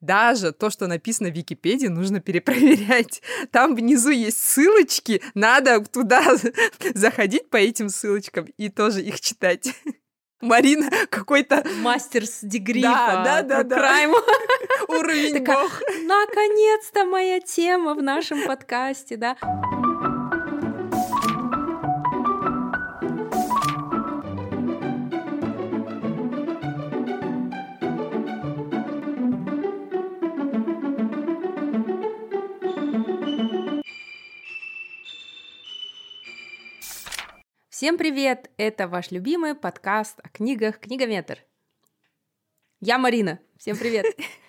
даже то, что написано в Википедии, нужно перепроверять. Там внизу есть ссылочки, надо туда заходить по этим ссылочкам и тоже их читать. Марина какой-то... Мастер с дегри да, да, да, да. крайм. Уровень бог. Наконец-то моя тема в нашем подкасте, да. Всем привет! Это ваш любимый подкаст о книгах «Книгометр». Я Марина. Всем привет.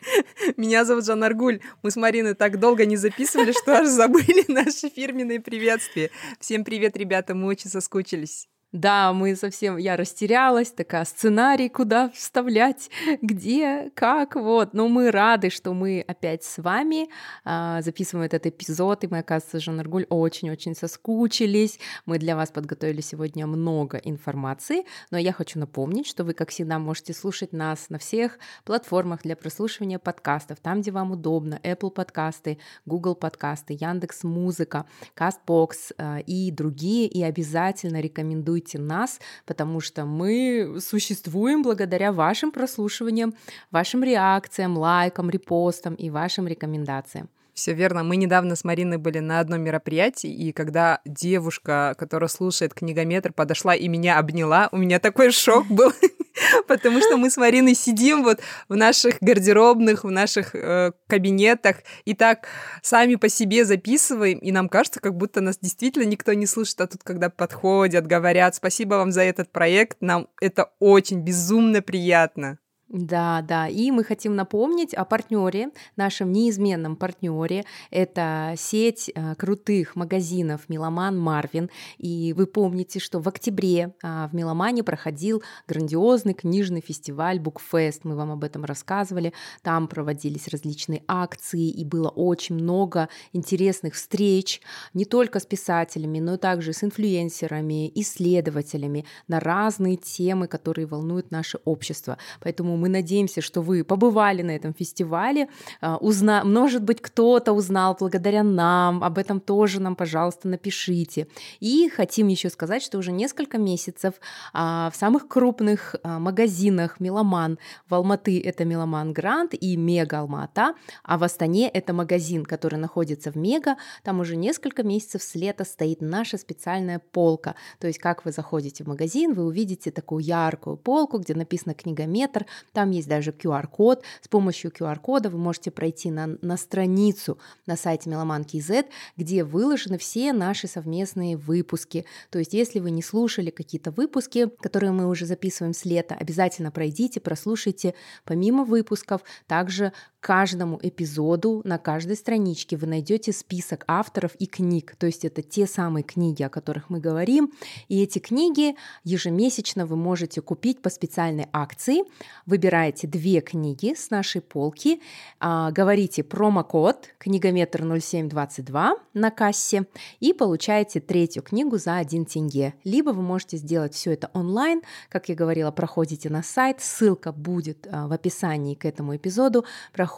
Меня зовут Жанна Аргуль. Мы с Мариной так долго не записывали, что аж забыли наши фирменные приветствия. Всем привет, ребята, мы очень соскучились. Да, мы совсем, я растерялась, такая, сценарий куда вставлять, где, как, вот. Но мы рады, что мы опять с вами а, записываем этот эпизод, и мы, оказывается, Жанаргуль очень-очень соскучились. Мы для вас подготовили сегодня много информации, но я хочу напомнить, что вы, как всегда, можете слушать нас на всех платформах для прослушивания подкастов, там, где вам удобно, Apple подкасты, Google подкасты, Яндекс Музыка, Castbox а, и другие, и обязательно рекомендую рекомендуйте нас, потому что мы существуем благодаря вашим прослушиваниям, вашим реакциям, лайкам, репостам и вашим рекомендациям. Все верно. Мы недавно с Мариной были на одном мероприятии, и когда девушка, которая слушает книгометр, подошла и меня обняла, у меня такой шок был, потому что мы с Мариной сидим вот в наших гардеробных, в наших э, кабинетах, и так сами по себе записываем, и нам кажется, как будто нас действительно никто не слышит, а тут, когда подходят, говорят, спасибо вам за этот проект, нам это очень безумно приятно. Да, да. И мы хотим напомнить о партнере, нашем неизменном партнере. Это сеть э, крутых магазинов Миломан Марвин. И вы помните, что в октябре э, в Миломане проходил грандиозный книжный фестиваль Букфест. Мы вам об этом рассказывали. Там проводились различные акции, и было очень много интересных встреч не только с писателями, но и также с инфлюенсерами, исследователями на разные темы, которые волнуют наше общество. Поэтому мы надеемся, что вы побывали на этом фестивале, а, узна... может быть, кто-то узнал благодаря нам, об этом тоже нам, пожалуйста, напишите. И хотим еще сказать, что уже несколько месяцев а, в самых крупных а, магазинах Меломан в Алматы это Меломан Гранд и Мега Алмата, а в Астане это магазин, который находится в Мега, там уже несколько месяцев с лета стоит наша специальная полка. То есть, как вы заходите в магазин, вы увидите такую яркую полку, где написано книгометр, там есть даже QR-код. С помощью QR-кода вы можете пройти на, на страницу на сайте Меломанки Z, где выложены все наши совместные выпуски. То есть, если вы не слушали какие-то выпуски, которые мы уже записываем с лета, обязательно пройдите, прослушайте помимо выпусков также каждому эпизоду на каждой страничке вы найдете список авторов и книг. То есть это те самые книги, о которых мы говорим. И эти книги ежемесячно вы можете купить по специальной акции. Выбираете две книги с нашей полки, а, говорите промокод книгометр 0722 на кассе и получаете третью книгу за 1 тенге. Либо вы можете сделать все это онлайн, как я говорила, проходите на сайт, ссылка будет а, в описании к этому эпизоду, проходите,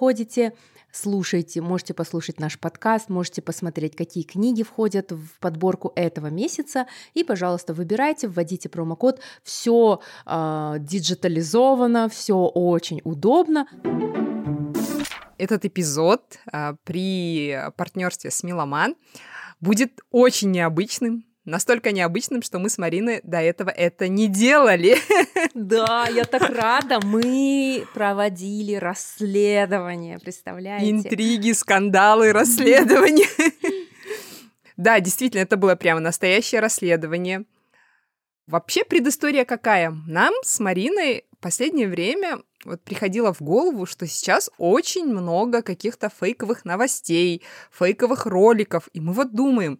слушайте, можете послушать наш подкаст, можете посмотреть, какие книги входят в подборку этого месяца, и, пожалуйста, выбирайте, вводите промокод, все э, диджитализовано, все очень удобно. Этот эпизод э, при партнерстве с Миломан будет очень необычным, настолько необычным, что мы с Мариной до этого это не делали. Да, я так рада. Мы проводили расследование, представляете? Интриги, скандалы, расследования. Да, действительно, это было прямо настоящее расследование. Вообще предыстория какая? Нам с Мариной в последнее время вот приходило в голову, что сейчас очень много каких-то фейковых новостей, фейковых роликов, и мы вот думаем,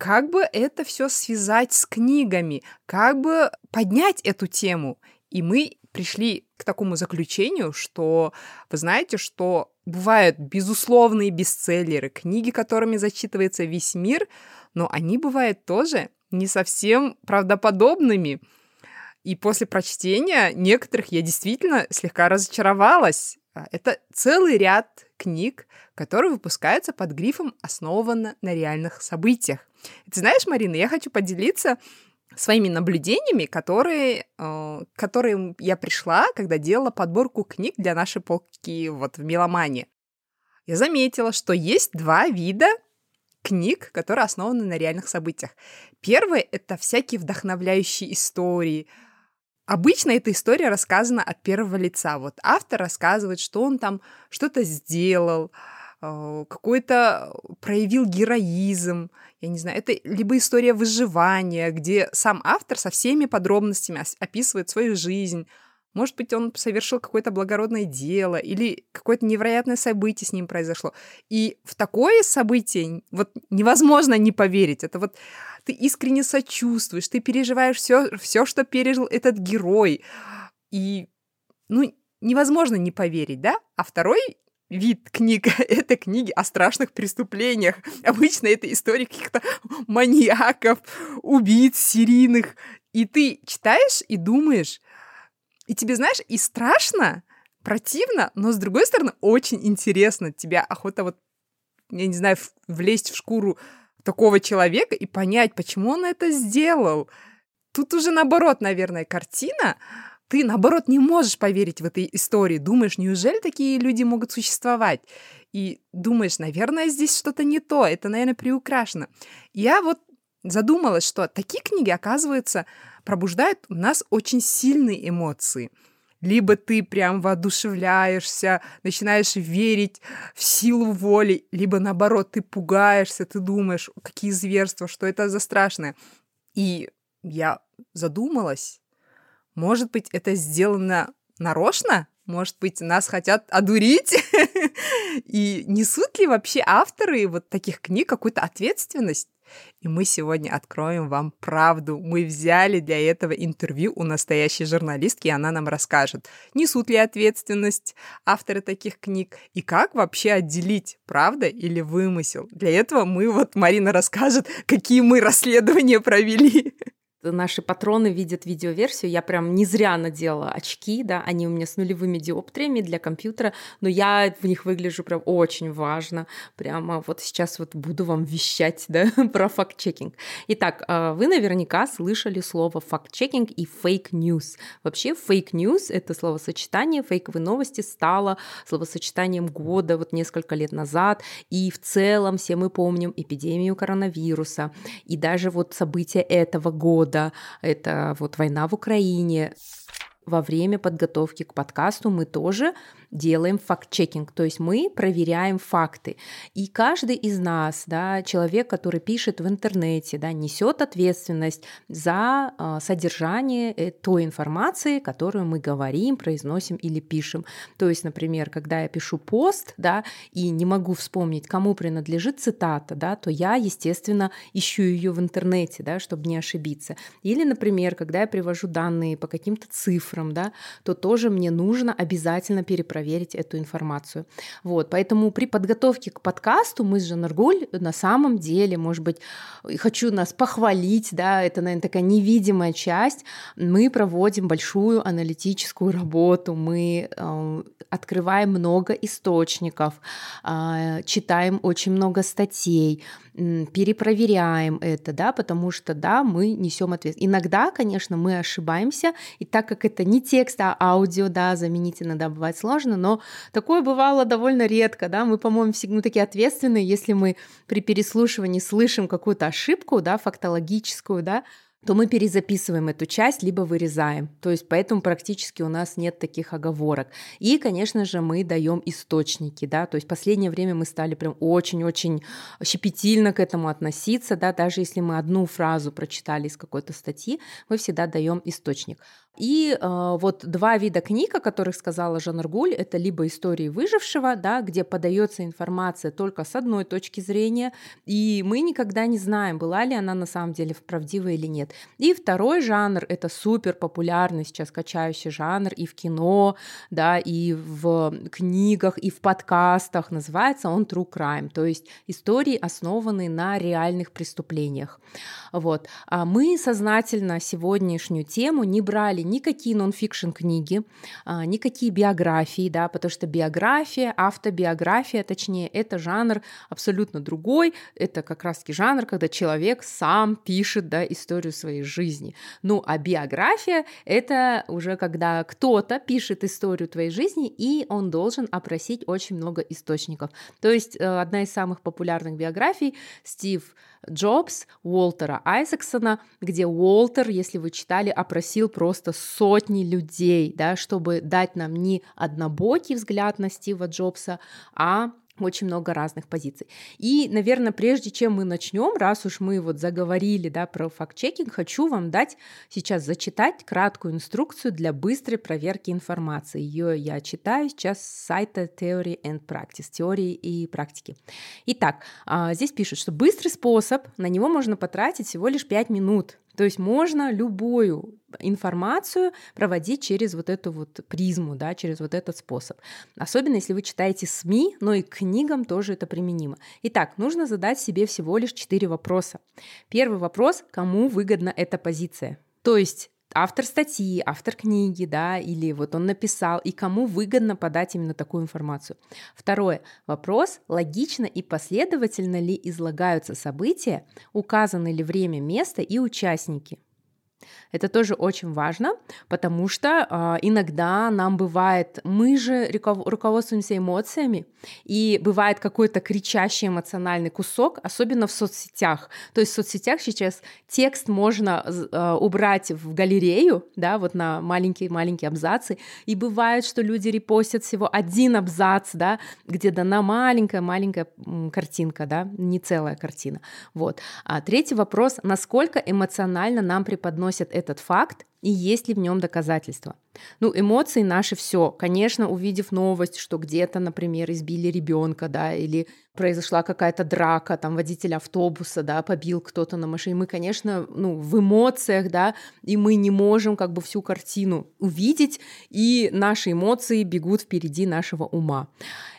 как бы это все связать с книгами, как бы поднять эту тему. И мы пришли к такому заключению, что вы знаете, что бывают безусловные бестселлеры, книги, которыми зачитывается весь мир, но они бывают тоже не совсем правдоподобными. И после прочтения некоторых я действительно слегка разочаровалась. А, это целый ряд книг, которые выпускаются под грифом «основано на реальных событиях». Ты знаешь, Марина, я хочу поделиться своими наблюдениями, которые, э, которые я пришла, когда делала подборку книг для нашей полки вот в Меломане. Я заметила, что есть два вида книг, которые основаны на реальных событиях. Первое — это всякие вдохновляющие истории. Обычно эта история рассказана от первого лица. Вот автор рассказывает, что он там что-то сделал, какой-то проявил героизм, я не знаю, это либо история выживания, где сам автор со всеми подробностями описывает свою жизнь, может быть, он совершил какое-то благородное дело или какое-то невероятное событие с ним произошло. И в такое событие вот невозможно не поверить. Это вот ты искренне сочувствуешь, ты переживаешь все, все, что пережил этот герой. И, ну, невозможно не поверить, да? А второй вид книг — это книги о страшных преступлениях. Обычно это истории каких-то маньяков, убийц серийных. И ты читаешь и думаешь, и тебе, знаешь, и страшно, противно, но, с другой стороны, очень интересно. Тебя охота вот, я не знаю, влезть в шкуру такого человека и понять, почему он это сделал. Тут уже наоборот, наверное, картина. Ты, наоборот, не можешь поверить в этой истории. Думаешь, неужели такие люди могут существовать? И думаешь, наверное, здесь что-то не то, это, наверное, приукрашено. Я вот задумалась, что такие книги, оказывается, пробуждают у нас очень сильные эмоции. Либо ты прям воодушевляешься, начинаешь верить в силу воли, либо наоборот, ты пугаешься, ты думаешь, какие зверства, что это за страшное. И я задумалась, может быть, это сделано нарочно? Может быть, нас хотят одурить? И несут ли вообще авторы вот таких книг какую-то ответственность? И мы сегодня откроем вам правду. Мы взяли для этого интервью у настоящей журналистки, и она нам расскажет, несут ли ответственность авторы таких книг, и как вообще отделить правда или вымысел. Для этого мы, вот Марина расскажет, какие мы расследования провели наши патроны видят видеоверсию. Я прям не зря надела очки, да, они у меня с нулевыми диоптриями для компьютера, но я в них выгляжу прям очень важно. Прямо вот сейчас вот буду вам вещать, да, про факт-чекинг. Итак, а, вы наверняка слышали слово факт-чекинг и fake news. Вообще фейк-ньюс — это словосочетание, фейковые новости стало словосочетанием года вот несколько лет назад, и в целом все мы помним эпидемию коронавируса, и даже вот события этого года, года, это вот война в Украине. Во время подготовки к подкасту мы тоже делаем факт-чекинг, то есть мы проверяем факты. И каждый из нас, да, человек, который пишет в интернете, да, несет ответственность за э, содержание э, той информации, которую мы говорим, произносим или пишем. То есть, например, когда я пишу пост, да, и не могу вспомнить, кому принадлежит цитата, да, то я, естественно, ищу ее в интернете, да, чтобы не ошибиться. Или, например, когда я привожу данные по каким-то цифрам, да, то тоже мне нужно обязательно перепроверить проверить эту информацию. Вот, поэтому при подготовке к подкасту мы с Жанаргуль на самом деле, может быть, хочу нас похвалить, да, это, наверное, такая невидимая часть, мы проводим большую аналитическую работу, мы э, открываем много источников, э, читаем очень много статей, перепроверяем это, да, потому что, да, мы несем ответственность. Иногда, конечно, мы ошибаемся, и так как это не текст, а аудио, да, заменить иногда бывает сложно, но такое бывало довольно редко, да, мы, по-моему, всегда такие ответственные, если мы при переслушивании слышим какую-то ошибку, да, фактологическую, да, то мы перезаписываем эту часть, либо вырезаем. То есть поэтому практически у нас нет таких оговорок. И, конечно же, мы даем источники, да, то есть в последнее время мы стали прям очень-очень щепетильно к этому относиться, да, даже если мы одну фразу прочитали из какой-то статьи, мы всегда даем источник. И э, вот два вида книг, о которых сказала Жан Аргуль, это либо истории выжившего, да, где подается информация только с одной точки зрения, и мы никогда не знаем, была ли она на самом деле правдивая или нет. И второй жанр — это супер популярный сейчас качающий жанр и в кино, да, и в книгах, и в подкастах. Называется он True Crime, то есть истории, основанные на реальных преступлениях. Вот. А мы сознательно сегодняшнюю тему не брали читали никакие нон-фикшн книги, а, никакие биографии, да, потому что биография, автобиография, точнее, это жанр абсолютно другой, это как раз-таки жанр, когда человек сам пишет, да, историю своей жизни. Ну, а биография — это уже когда кто-то пишет историю твоей жизни, и он должен опросить очень много источников. То есть э, одна из самых популярных биографий Стив Джобс Уолтера Айзексона, где Уолтер, если вы читали, опросил просто сотни людей, да, чтобы дать нам не однобокий взгляд на Стива Джобса, а очень много разных позиций. И, наверное, прежде чем мы начнем, раз уж мы вот заговорили да, про факт-чекинг, хочу вам дать сейчас зачитать краткую инструкцию для быстрой проверки информации. Ее я читаю сейчас с сайта Theory and Practice, теории и практики. Итак, а, здесь пишут, что быстрый способ, на него можно потратить всего лишь 5 минут. То есть можно любую информацию проводить через вот эту вот призму, да, через вот этот способ. Особенно если вы читаете СМИ, но и книгам тоже это применимо. Итак, нужно задать себе всего лишь четыре вопроса. Первый вопрос, кому выгодна эта позиция? То есть автор статьи, автор книги, да, или вот он написал, и кому выгодно подать именно такую информацию. Второе. Вопрос, логично и последовательно ли излагаются события, указаны ли время, место и участники. Это тоже очень важно, потому что э, иногда нам бывает, мы же руководствуемся эмоциями, и бывает какой-то кричащий эмоциональный кусок, особенно в соцсетях. То есть в соцсетях сейчас текст можно э, убрать в галерею, да, вот на маленькие-маленькие абзацы, и бывает, что люди репостят всего один абзац, да, где дана маленькая-маленькая картинка, да, не целая картина. Вот. А третий вопрос, насколько эмоционально нам преподносят этот факт и есть ли в нем доказательства. Ну, эмоции наши все. Конечно, увидев новость, что где-то, например, избили ребенка, да, или произошла какая-то драка, там водитель автобуса, да, побил кто-то на машине, мы, конечно, ну, в эмоциях, да, и мы не можем как бы всю картину увидеть, и наши эмоции бегут впереди нашего ума.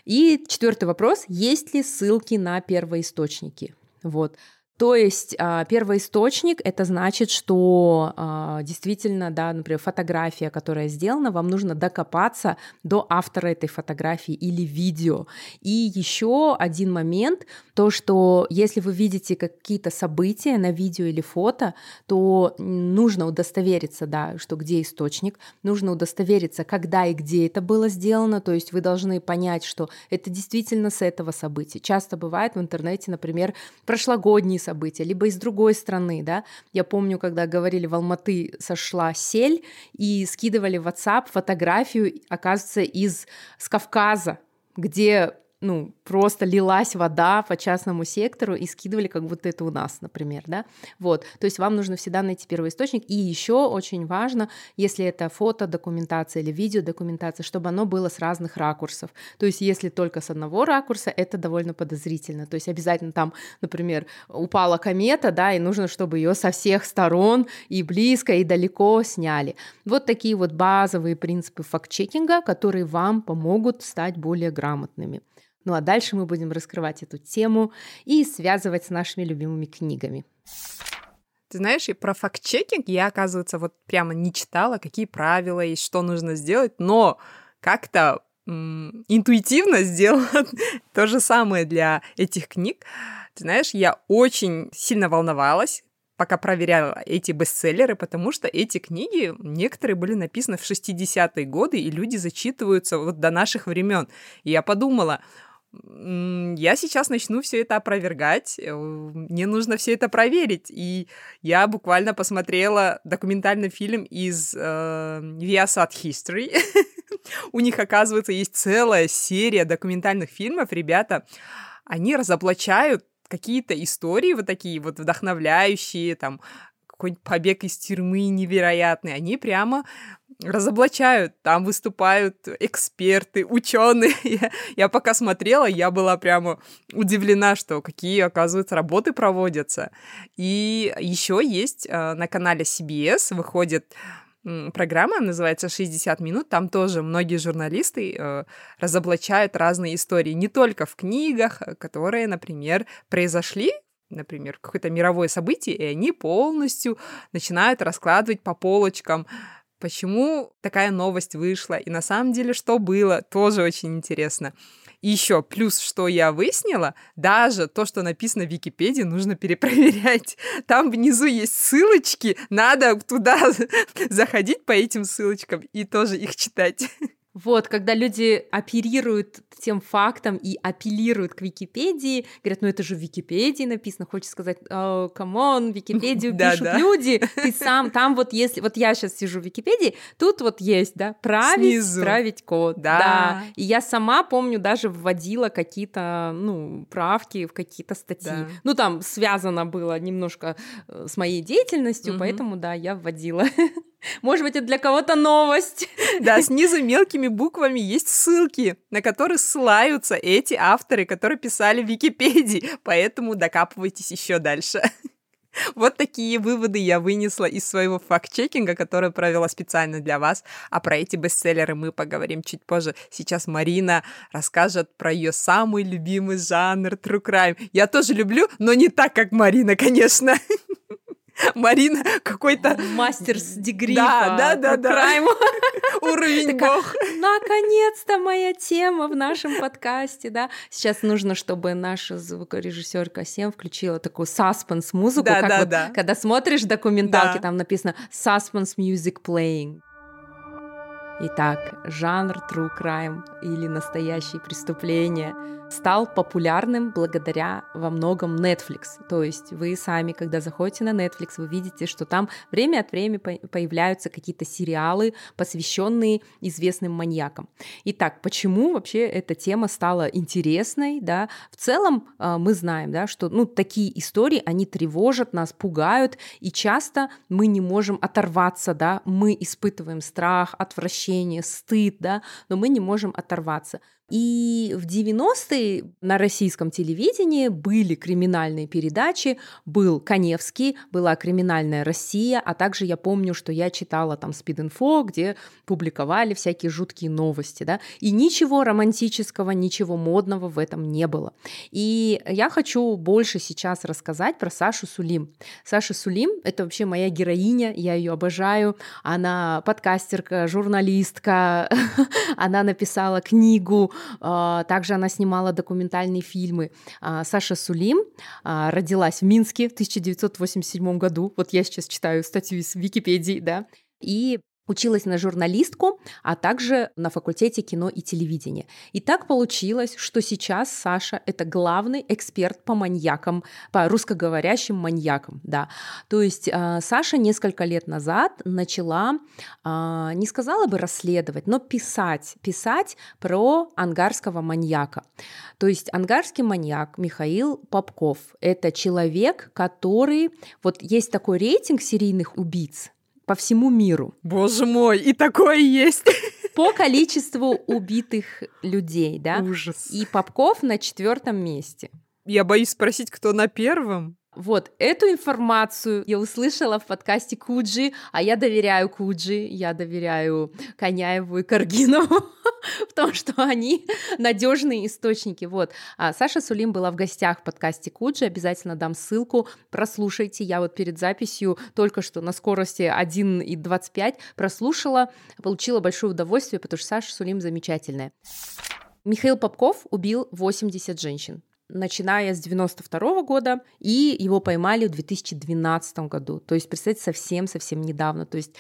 И четвертый вопрос, есть ли ссылки на первоисточники? Вот. То есть а, первоисточник — это значит, что а, действительно, да, например, фотография, которая сделана, вам нужно докопаться до автора этой фотографии или видео. И еще один момент, то, что если вы видите какие-то события на видео или фото, то нужно удостовериться, да, что где источник, нужно удостовериться, когда и где это было сделано, то есть вы должны понять, что это действительно с этого события. Часто бывает в интернете, например, прошлогодние события, события, либо из другой страны, да. Я помню, когда говорили, в Алматы сошла сель, и скидывали в WhatsApp фотографию, оказывается, из с Кавказа, где ну, просто лилась вода по частному сектору и скидывали, как будто это у нас, например, да, вот, то есть вам нужно всегда найти первоисточник, и еще очень важно, если это фото документация или видео документация, чтобы оно было с разных ракурсов, то есть если только с одного ракурса, это довольно подозрительно, то есть обязательно там, например, упала комета, да, и нужно, чтобы ее со всех сторон и близко, и далеко сняли. Вот такие вот базовые принципы факт-чекинга, которые вам помогут стать более грамотными. Ну а дальше мы будем раскрывать эту тему и связывать с нашими любимыми книгами. Ты знаешь, и про факт-чекинг я, оказывается, вот прямо не читала, какие правила есть, что нужно сделать, но как-то интуитивно сделала то же самое для этих книг. Ты знаешь, я очень сильно волновалась, пока проверяла эти бестселлеры, потому что эти книги, некоторые были написаны в 60-е годы, и люди зачитываются вот до наших времен. И я подумала, я сейчас начну все это опровергать, э, мне нужно все это проверить. И я буквально посмотрела документальный фильм из э, Viasat History. У них, оказывается, есть целая серия документальных фильмов. Ребята, они разоблачают какие-то истории вот такие вот вдохновляющие, там, какой-нибудь побег из тюрьмы невероятный, они прямо разоблачают, там выступают эксперты, ученые. Я, пока смотрела, я была прямо удивлена, что какие, оказывается, работы проводятся. И еще есть э, на канале CBS выходит программа, называется «60 минут». Там тоже многие журналисты э, разоблачают разные истории, не только в книгах, э, которые, например, произошли например, какое-то мировое событие, и они полностью начинают раскладывать по полочкам почему такая новость вышла, и на самом деле что было, тоже очень интересно. И еще плюс, что я выяснила, даже то, что написано в Википедии, нужно перепроверять. Там внизу есть ссылочки, надо туда заходить по этим ссылочкам и тоже их читать. Вот, когда люди оперируют тем фактом и апеллируют к Википедии, говорят, ну это же в Википедии написано, хочется сказать, come on, Википедию пишут люди, ты сам, там вот если, вот я сейчас сижу в Википедии, тут вот есть, да, править, Снизу. править код, да. да, и я сама помню, даже вводила какие-то, ну, правки в какие-то статьи, да. ну там связано было немножко э, с моей деятельностью, угу. поэтому, да, я вводила. Может быть, это для кого-то новость. Да, снизу мелкими буквами есть ссылки, на которые ссылаются эти авторы, которые писали в Википедии. Поэтому докапывайтесь еще дальше. Вот такие выводы я вынесла из своего факт-чекинга, который провела специально для вас. А про эти бестселлеры мы поговорим чуть позже. Сейчас Марина расскажет про ее самый любимый жанр true crime. Я тоже люблю, но не так, как Марина, конечно. Марина какой-то... Мастер с дегри Да, да, да, да. Уровень бог. Наконец-то моя тема в нашем подкасте, да. Сейчас нужно, чтобы наша звукорежиссер Касем включила такую саспенс музыку, да, да, вот, да. когда смотришь документалки, да. там написано suspense music playing. Итак, жанр true crime или настоящие преступления — стал популярным благодаря во многом Netflix. То есть вы сами, когда заходите на Netflix, вы видите, что там время от времени появляются какие-то сериалы, посвященные известным маньякам. Итак, почему вообще эта тема стала интересной? Да? В целом а, мы знаем, да, что ну, такие истории, они тревожат нас, пугают, и часто мы не можем оторваться, да? мы испытываем страх, отвращение, стыд, да? но мы не можем оторваться. И в 90-е на российском телевидении были криминальные передачи, был Коневский, была «Криминальная Россия», а также я помню, что я читала там «Спид-инфо», где публиковали всякие жуткие новости, да, и ничего романтического, ничего модного в этом не было. И я хочу больше сейчас рассказать про Сашу Сулим. Саша Сулим — это вообще моя героиня, я ее обожаю, она подкастерка, журналистка, она написала книгу также она снимала документальные фильмы. А, Саша Сулим а, родилась в Минске в 1987 году. Вот я сейчас читаю статью из Википедии, да. И Училась на журналистку, а также на факультете кино и телевидения. И так получилось, что сейчас Саша — это главный эксперт по маньякам, по русскоговорящим маньякам, да. То есть э, Саша несколько лет назад начала, э, не сказала бы расследовать, но писать, писать про ангарского маньяка. То есть ангарский маньяк Михаил Попков — это человек, который... Вот есть такой рейтинг серийных убийц, по всему миру. Боже мой, и такое есть. По количеству убитых людей, да? Ужас. И Попков на четвертом месте. Я боюсь спросить, кто на первом. Вот эту информацию я услышала в подкасте Куджи, а я доверяю Куджи, я доверяю Коняеву и Каргинову в том, что они надежные источники. Вот. А Саша Сулим была в гостях в подкасте Куджи, обязательно дам ссылку, прослушайте. Я вот перед записью только что на скорости 1,25 прослушала, получила большое удовольствие, потому что Саша Сулим замечательная. Михаил Попков убил 80 женщин начиная с 92 года, и его поймали в 2012 году. То есть, представьте, совсем-совсем недавно. То есть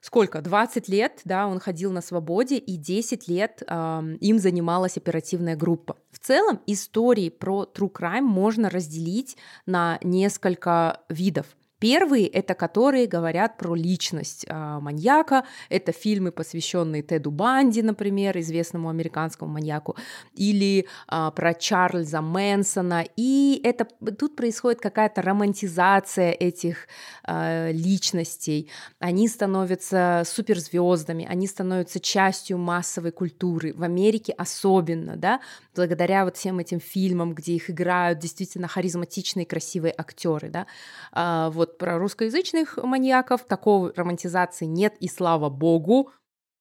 сколько, 20 лет, да, он ходил на свободе, и 10 лет э, им занималась оперативная группа. В целом истории про true crime можно разделить на несколько видов. Первые — это которые говорят про личность э, маньяка. Это фильмы, посвященные Теду Банди, например, известному американскому маньяку, или э, про Чарльза Мэнсона. И это тут происходит какая-то романтизация этих э, личностей. Они становятся суперзвездами, они становятся частью массовой культуры. В Америке особенно, да, благодаря вот всем этим фильмам, где их играют действительно харизматичные, красивые актеры, да. А, вот про русскоязычных маньяков. Такой романтизации нет, и слава богу,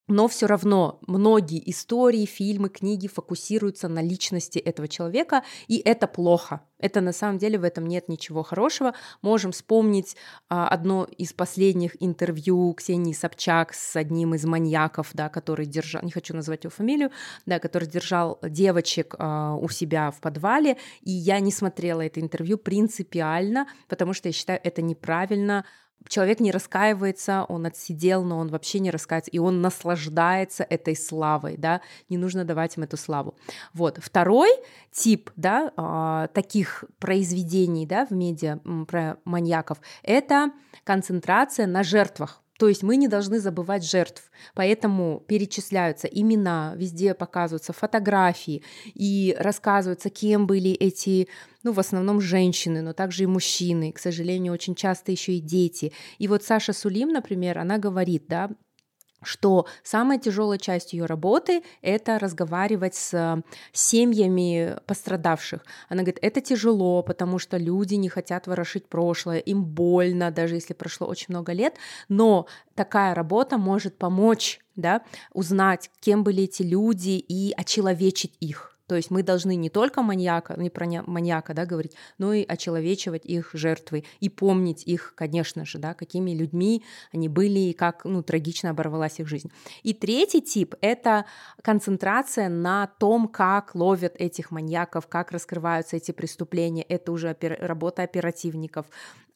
но все равно многие истории, фильмы, книги фокусируются на личности этого человека, и это плохо. Это на самом деле в этом нет ничего хорошего. Можем вспомнить а, одно из последних интервью Ксении Собчак с одним из маньяков, да, который держал, не хочу назвать его фамилию, да, который держал девочек а, у себя в подвале, и я не смотрела это интервью принципиально, потому что я считаю это неправильно человек не раскаивается, он отсидел, но он вообще не раскаивается, и он наслаждается этой славой, да, не нужно давать им эту славу. Вот. Второй тип, да, а, таких произведений, да, в медиа про маньяков, это концентрация на жертвах. То есть мы не должны забывать жертв, поэтому перечисляются имена, везде показываются фотографии и рассказывается, кем были эти, ну, в основном женщины, но также и мужчины, к сожалению, очень часто еще и дети. И вот Саша Сулим, например, она говорит, да, что самая тяжелая часть ее работы — это разговаривать с семьями пострадавших. Она говорит, это тяжело, потому что люди не хотят ворошить прошлое, им больно, даже если прошло очень много лет, но такая работа может помочь да, узнать, кем были эти люди и очеловечить их. То есть мы должны не только маньяка, не про маньяка да, говорить, но и очеловечивать их жертвы и помнить их, конечно же, да, какими людьми они были и как ну, трагично оборвалась их жизнь. И третий тип — это концентрация на том, как ловят этих маньяков, как раскрываются эти преступления. Это уже опер... работа оперативников,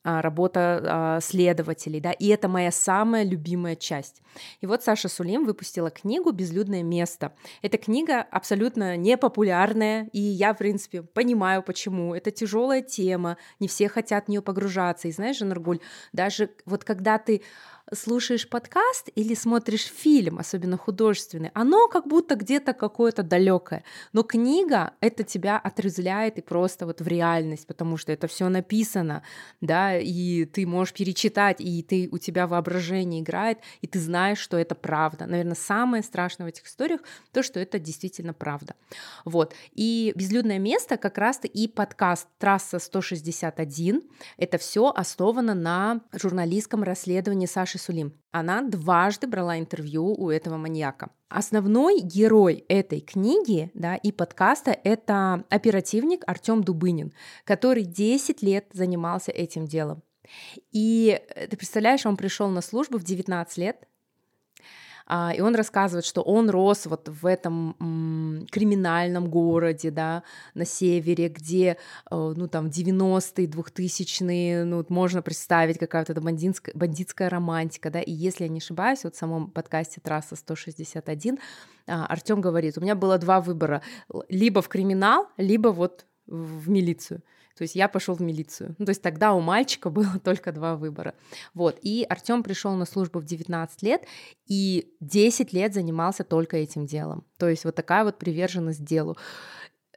работа а, следователей, да, и это моя самая любимая часть. И вот Саша Сулим выпустила книгу «Безлюдное место». Эта книга абсолютно непопулярная, и я, в принципе, понимаю, почему. Это тяжелая тема, не все хотят в нее погружаться. И знаешь, Жанаргуль, даже вот когда ты слушаешь подкаст или смотришь фильм, особенно художественный, оно как будто где-то какое-то далекое. Но книга это тебя отрезляет и просто вот в реальность, потому что это все написано, да, и ты можешь перечитать, и ты у тебя воображение играет, и ты знаешь, что это правда. Наверное, самое страшное в этих историях то, что это действительно правда. Вот. И безлюдное место как раз-то и подкаст Трасса 161. Это все основано на журналистском расследовании Саши Сулим. Она дважды брала интервью у этого маньяка. Основной герой этой книги да, и подкаста — это оперативник Артем Дубынин, который 10 лет занимался этим делом. И э, ты представляешь, он пришел на службу в 19 лет, и он рассказывает, что он рос вот в этом криминальном городе, да, на севере, где, э, ну, там, 90-е, 2000-е, ну, можно представить какая-то бандитская, бандитская романтика, да, и если я не ошибаюсь, вот в самом подкасте «Трасса 161» а, Артем говорит, у меня было два выбора, либо в криминал, либо вот в милицию. То есть я пошел в милицию. Ну, то есть тогда у мальчика было только два выбора. Вот. И Артем пришел на службу в 19 лет и 10 лет занимался только этим делом. То есть вот такая вот приверженность делу.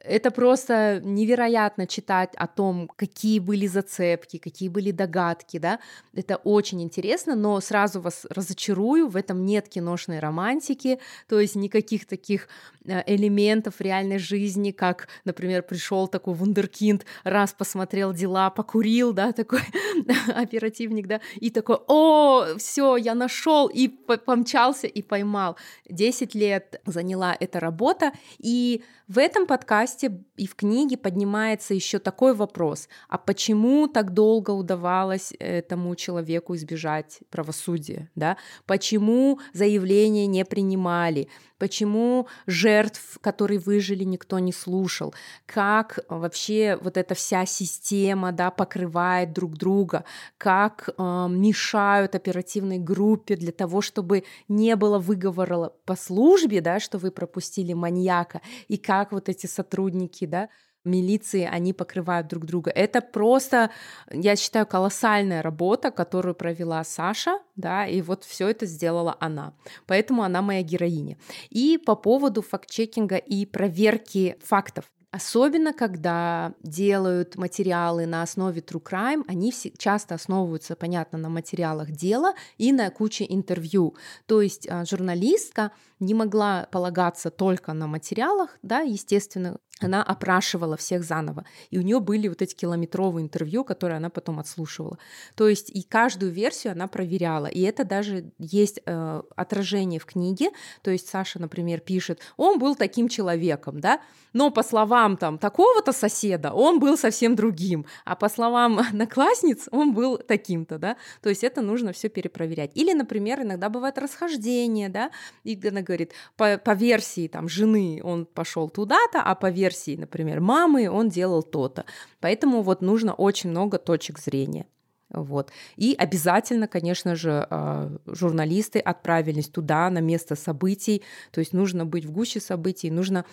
Это просто невероятно читать о том, какие были зацепки, какие были догадки, да. Это очень интересно, но сразу вас разочарую, в этом нет киношной романтики, то есть никаких таких э, элементов реальной жизни, как, например, пришел такой вундеркинд, раз посмотрел дела, покурил, да, такой оперативник, да, и такой, о, все, я нашел и помчался и поймал. Десять лет заняла эта работа, и в этом подкасте и в книге поднимается еще такой вопрос, а почему так долго удавалось этому человеку избежать правосудия, да? Почему заявления не принимали? Почему жертв, которые выжили, никто не слушал, как вообще вот эта вся система да, покрывает друг друга, как э, мешают оперативной группе для того, чтобы не было выговора по службе, да, что вы пропустили маньяка, и как вот эти сотрудники, да, милиции, они покрывают друг друга. Это просто, я считаю, колоссальная работа, которую провела Саша, да, и вот все это сделала она. Поэтому она моя героиня. И по поводу факт-чекинга и проверки фактов. Особенно, когда делают материалы на основе True Crime, они часто основываются, понятно, на материалах дела и на куче интервью. То есть а, журналистка не могла полагаться только на материалах, да, естественно, она опрашивала всех заново. И у нее были вот эти километровые интервью, которые она потом отслушивала. То есть и каждую версию она проверяла. И это даже есть э, отражение в книге. То есть Саша, например, пишет, он был таким человеком, да, но по словам там такого-то соседа он был совсем другим, а по словам одноклассниц он был таким-то, да. То есть это нужно все перепроверять. Или, например, иногда бывает расхождение, да, и она говорит, по, по версии там жены он пошел туда-то, а по версии версии, например, мамы, он делал то-то. Поэтому вот нужно очень много точек зрения. Вот. И обязательно, конечно же, а, журналисты отправились туда, на место событий. То есть нужно быть в гуще событий, нужно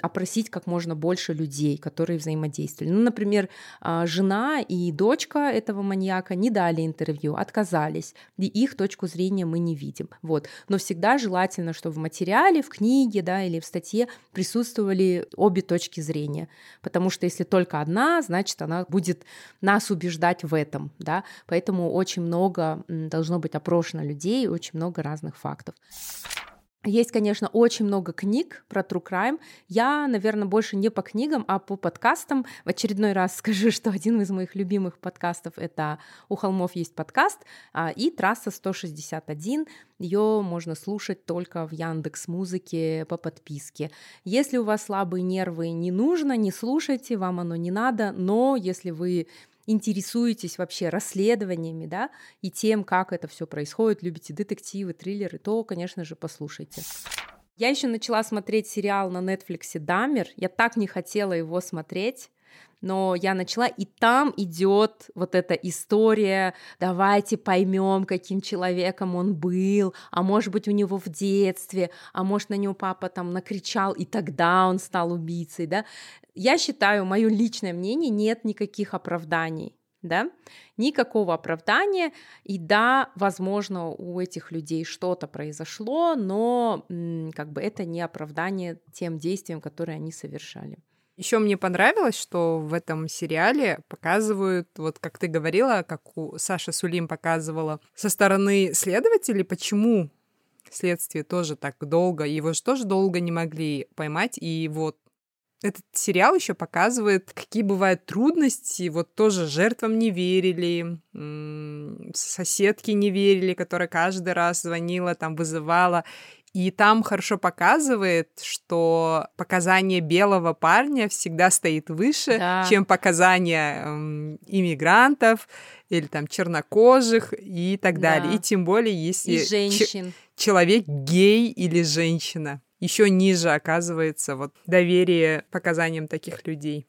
опросить как можно больше людей, которые взаимодействовали. Ну, например, а, жена и дочка этого маньяка не дали интервью, отказались. И их точку зрения мы не видим. Вот. Но всегда желательно, чтобы в материале, в книге да, или в статье присутствовали обе точки зрения. Потому что если только одна, значит, она будет нас убеждать в этом. Да? Поэтому очень много должно быть опрошено людей, очень много разных фактов. Есть, конечно, очень много книг про True Crime. Я, наверное, больше не по книгам, а по подкастам. В очередной раз скажу, что один из моих любимых подкастов — это «У холмов есть подкаст» а, и «Трасса 161». Ее можно слушать только в Яндекс Музыке по подписке. Если у вас слабые нервы, не нужно, не слушайте, вам оно не надо, но если вы интересуетесь вообще расследованиями, да, и тем, как это все происходит, любите детективы, триллеры, то, конечно же, послушайте. Я еще начала смотреть сериал на Netflix «Дамер». Я так не хотела его смотреть, но я начала, и там идет вот эта история, давайте поймем, каким человеком он был, а может быть у него в детстве, а может на него папа там накричал, и тогда он стал убийцей, да. Я считаю, мое личное мнение, нет никаких оправданий, да, никакого оправдания, и да, возможно, у этих людей что-то произошло, но как бы это не оправдание тем действиям, которые они совершали. Еще мне понравилось, что в этом сериале показывают, вот как ты говорила, как у Саши Сулим показывала, со стороны следователей, почему следствие тоже так долго, его же тоже долго не могли поймать, и вот этот сериал еще показывает, какие бывают трудности. Вот тоже жертвам не верили, соседки не верили, которая каждый раз звонила, там вызывала. И там хорошо показывает, что показания белого парня всегда стоит выше, да. чем показания эм, иммигрантов или там чернокожих и так да. далее. И тем более, если и женщин. человек гей или женщина еще ниже оказывается вот доверие показаниям таких людей.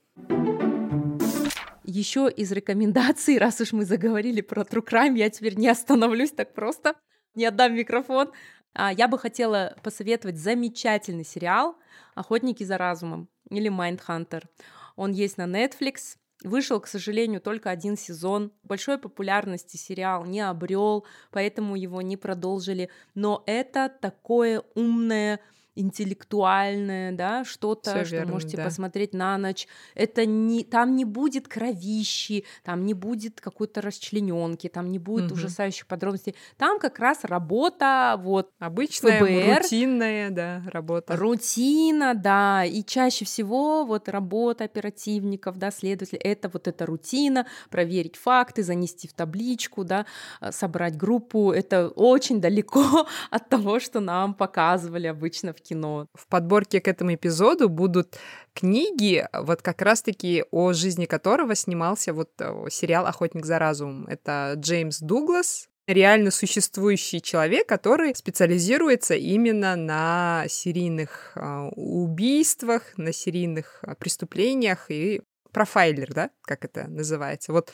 Еще из рекомендаций, раз уж мы заговорили про True Crime, я теперь не остановлюсь так просто, не отдам микрофон. А, я бы хотела посоветовать замечательный сериал «Охотники за разумом» или «Майндхантер». Он есть на Netflix, Вышел, к сожалению, только один сезон. Большой популярности сериал не обрел, поэтому его не продолжили. Но это такое умное интеллектуальное, да, что-то, что верно, можете да. посмотреть на ночь. Это не, там не будет кровищи, там не будет какой-то расчлененки, там не будет угу. ужасающих подробностей. Там как раз работа, вот обычная, ФБР, рутинная, да, работа. Рутина, да, и чаще всего вот работа оперативников, да, следователей, это вот эта рутина, проверить факты, занести в табличку, да, э, собрать группу. Это очень далеко от того, что нам показывали обычно в кино. В подборке к этому эпизоду будут книги, вот как раз-таки о жизни которого снимался вот э, сериал «Охотник за разумом». Это Джеймс Дуглас, реально существующий человек, который специализируется именно на серийных э, убийствах, на серийных э, преступлениях и профайлер, да, как это называется. Вот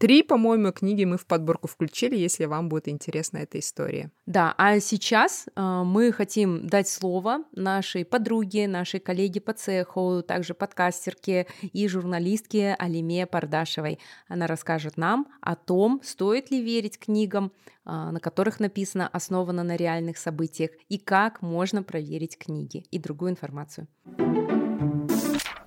Три, по-моему, книги мы в подборку включили, если вам будет интересна эта история. Да, а сейчас э, мы хотим дать слово нашей подруге, нашей коллеге по цеху, также подкастерке и журналистке Алиме Пардашевой. Она расскажет нам о том, стоит ли верить книгам, э, на которых написано «основано на реальных событиях», и как можно проверить книги и другую информацию.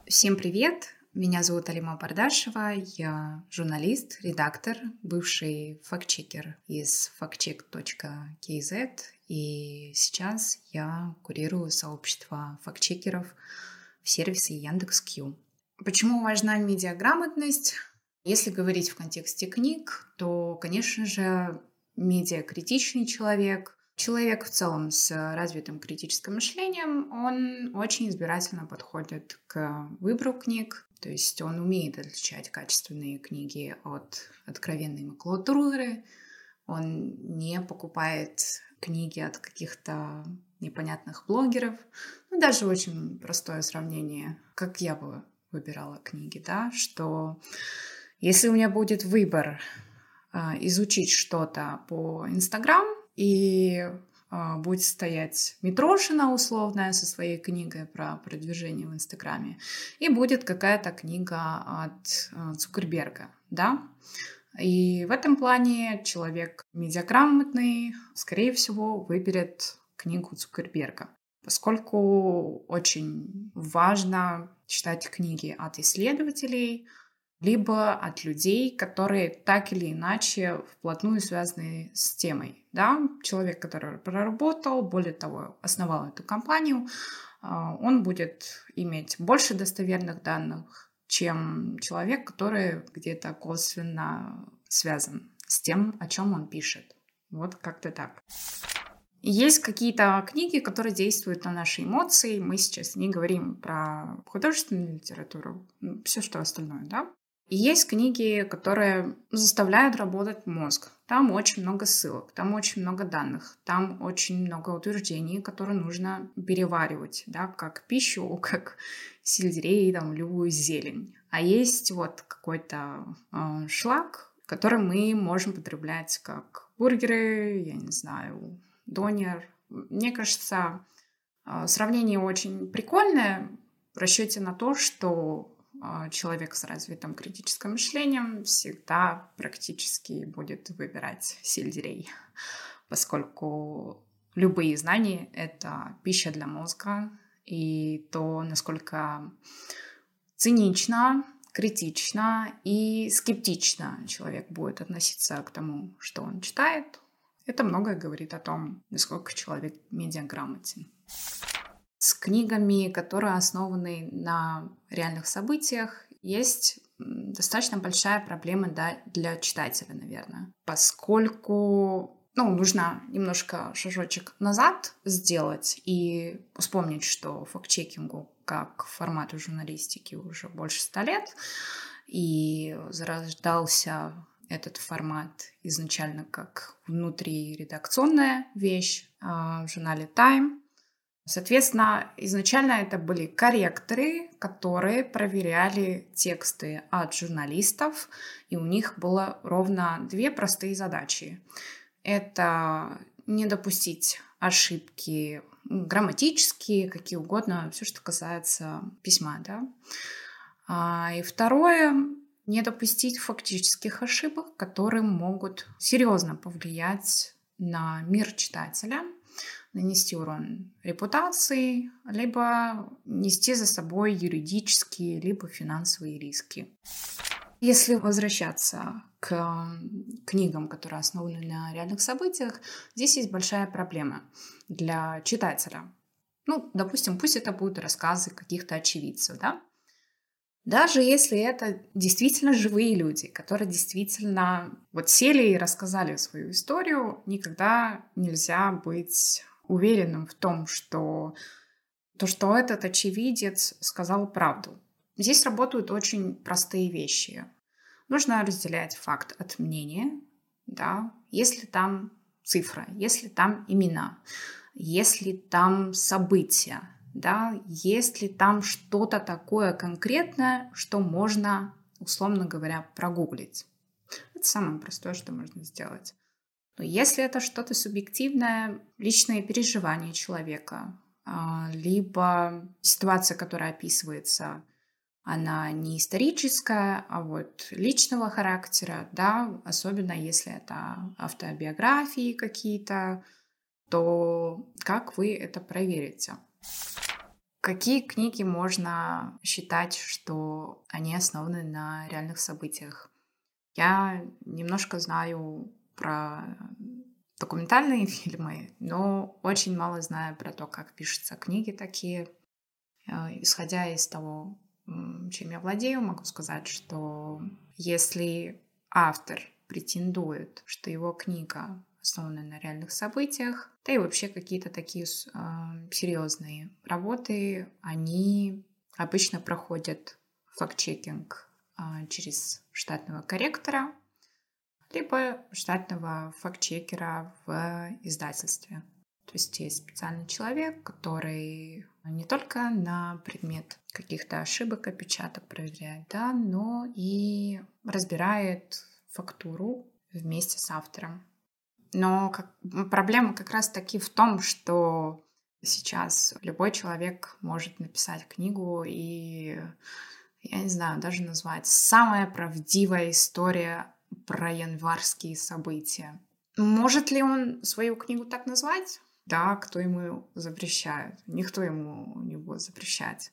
Всем привет! Меня зовут Алима Бардашева, я журналист, редактор, бывший фактчекер из factcheck.kz, и сейчас я курирую сообщество фактчекеров в сервисе Яндекс.Кью. Почему важна медиаграмотность? Если говорить в контексте книг, то, конечно же, медиакритичный человек, человек в целом с развитым критическим мышлением, он очень избирательно подходит к выбору книг, то есть он умеет отличать качественные книги от откровенной макулатуры, он не покупает книги от каких-то непонятных блогеров. Ну, даже очень простое сравнение, как я бы выбирала книги, да, что если у меня будет выбор а, изучить что-то по Инстаграм и будет стоять Митрошина условная со своей книгой про продвижение в Инстаграме, и будет какая-то книга от а, Цукерберга, да. И в этом плане человек медиаграмотный, скорее всего, выберет книгу Цукерберга, поскольку очень важно читать книги от исследователей, либо от людей, которые так или иначе вплотную связаны с темой. Да? Человек, который проработал, более того, основал эту компанию, а, он будет иметь больше достоверных данных, чем человек, который где-то косвенно связан с тем, о чем он пишет. Вот как-то так. Есть какие-то книги, которые действуют на наши эмоции. Мы сейчас не говорим про художественную литературу, все что остальное, да? И есть книги, которые заставляют работать мозг. Там очень много ссылок, там очень много данных, там очень много утверждений, которые нужно переваривать, да, как пищу, как сельдерей, там, любую зелень. А есть вот какой-то э, шлак, который мы можем потреблять как бургеры, я не знаю, донер. Мне кажется, э, сравнение очень прикольное в расчете на то, что человек с развитым критическим мышлением всегда практически будет выбирать сельдерей, поскольку любые знания — это пища для мозга, и то, насколько цинично, критично и скептично человек будет относиться к тому, что он читает, это многое говорит о том, насколько человек медиаграмотен с книгами, которые основаны на реальных событиях, есть достаточно большая проблема да, для читателя, наверное, поскольку ну, нужно немножко шажочек назад сделать и вспомнить, что факт-чекингу как формату журналистики уже больше ста лет, и зарождался этот формат изначально как внутриредакционная вещь а, в журнале Time, Соответственно, изначально это были корректоры, которые проверяли тексты от журналистов, и у них было ровно две простые задачи. Это не допустить ошибки грамматические, какие угодно, все, что касается письма, да. А, и второе, не допустить фактических ошибок, которые могут серьезно повлиять на мир читателя – нанести урон репутации, либо нести за собой юридические, либо финансовые риски. Если возвращаться к книгам, которые основаны на реальных событиях, здесь есть большая проблема для читателя. Ну, допустим, пусть это будут рассказы каких-то очевидцев, да? Даже если это действительно живые люди, которые действительно вот сели и рассказали свою историю, никогда нельзя быть уверенным в том, что то, что этот очевидец сказал правду. Здесь работают очень простые вещи. Нужно разделять факт от мнения, да, если там цифра, если там имена, если там события, да, если там что-то такое конкретное, что можно, условно говоря, прогуглить. Это самое простое, что можно сделать. Но если это что-то субъективное, личное переживание человека, а, либо ситуация, которая описывается, она не историческая, а вот личного характера, да, особенно если это автобиографии какие-то, то как вы это проверите? Какие книги можно считать, что они основаны на реальных событиях? Я немножко знаю про документальные фильмы, но очень мало знаю про то, как пишутся книги такие. Э, исходя из того, чем я владею, могу сказать, что если автор претендует, что его книга основана на реальных событиях, да и вообще какие-то такие э, серьезные работы, они обычно проходят факт-чекинг э, через штатного корректора, либо штатного факт-чекера в издательстве. То есть есть специальный человек, который не только на предмет каких-то ошибок опечаток проверяет, да, но и разбирает фактуру вместе с автором. Но как, проблема как раз таки в том, что сейчас любой человек может написать книгу и, я не знаю, даже назвать самая правдивая история про январские события. Может ли он свою книгу так назвать? Да, кто ему запрещает? Никто ему не будет запрещать.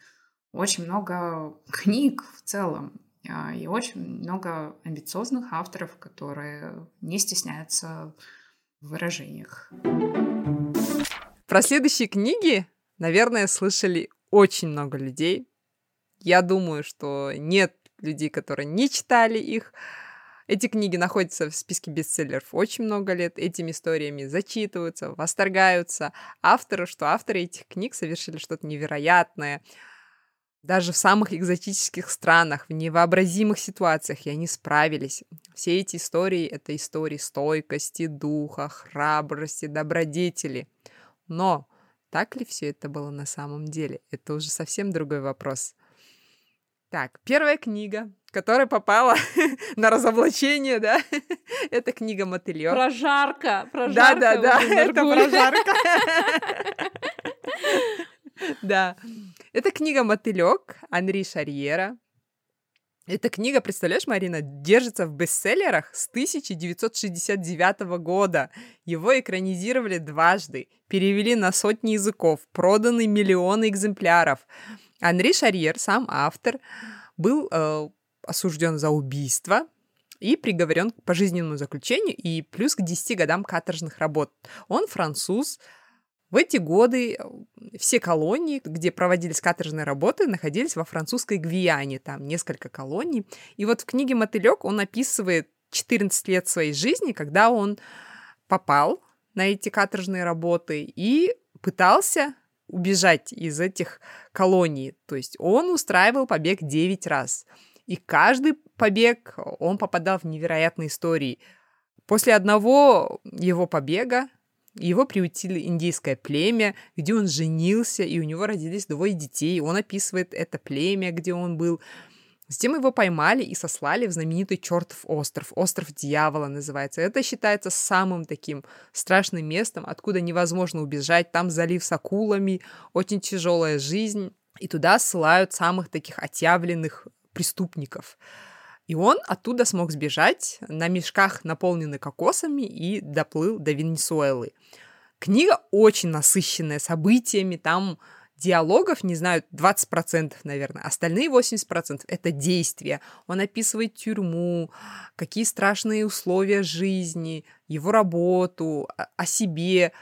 Очень много книг в целом а, и очень много амбициозных авторов, которые не стесняются в выражениях. Про следующие книги, наверное, слышали очень много людей. Я думаю, что нет людей, которые не читали их. Эти книги находятся в списке бестселлеров очень много лет, этими историями зачитываются, восторгаются авторы, что авторы этих книг совершили что-то невероятное, даже в самых экзотических странах, в невообразимых ситуациях, и они справились. Все эти истории — это истории стойкости, духа, храбрости, добродетели. Но так ли все это было на самом деле? Это уже совсем другой вопрос. Так, первая книга, которая попала на разоблачение, да, это книга Мотылёк. Прожарка, прожарка. Да, да, да, это прожарка. Да. Это книга Мотылёк Анри Шарьера. Эта книга, представляешь, Марина, держится в бестселлерах с 1969 года. Его экранизировали дважды, перевели на сотни языков, проданы миллионы экземпляров. Анри Шарьер, сам автор, был э, осужден за убийство и приговорен к пожизненному заключению и плюс к 10 годам каторжных работ. Он француз. В эти годы э, все колонии, где проводились каторжные работы, находились во французской Гвиане. Там несколько колоний. И вот в книге «Мотылек» он описывает 14 лет своей жизни, когда он попал на эти каторжные работы и пытался убежать из этих колоний. То есть он устраивал побег 9 раз. И каждый побег он попадал в невероятные истории. После одного его побега его приутили индейское племя, где он женился, и у него родились двое детей. Он описывает это племя, где он был. Затем его поймали и сослали в знаменитый чертов остров. Остров дьявола называется. Это считается самым таким страшным местом, откуда невозможно убежать. Там залив с акулами, очень тяжелая жизнь. И туда ссылают самых таких отъявленных преступников. И он оттуда смог сбежать на мешках, наполненных кокосами, и доплыл до Венесуэлы. Книга очень насыщенная событиями, там диалогов, не знаю, 20%, наверное. Остальные 80% — это действия. Он описывает тюрьму, какие страшные условия жизни, его работу, о себе,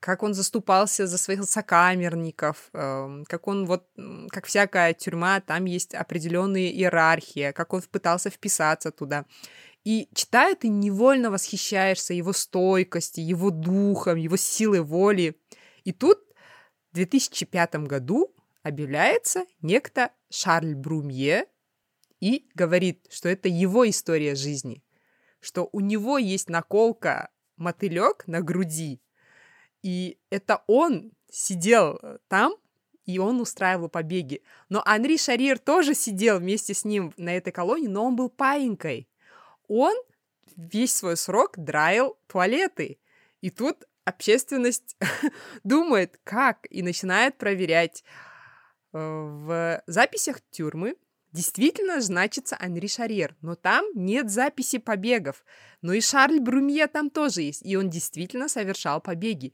как он заступался за своих сокамерников, эм, как он вот, как всякая тюрьма, там есть определенные иерархия, как он пытался вписаться туда. И читая, ты невольно восхищаешься его стойкостью, его духом, его силой воли. И тут 2005 году объявляется некто Шарль Брумье и говорит, что это его история жизни, что у него есть наколка мотылек на груди, и это он сидел там, и он устраивал побеги. Но Анри Шарир тоже сидел вместе с ним на этой колонии, но он был паинькой. Он весь свой срок драил туалеты. И тут общественность думает, как, и начинает проверять. Э, в записях тюрьмы действительно значится Анри Шарьер, но там нет записи побегов. Но и Шарль Брумье там тоже есть, и он действительно совершал побеги.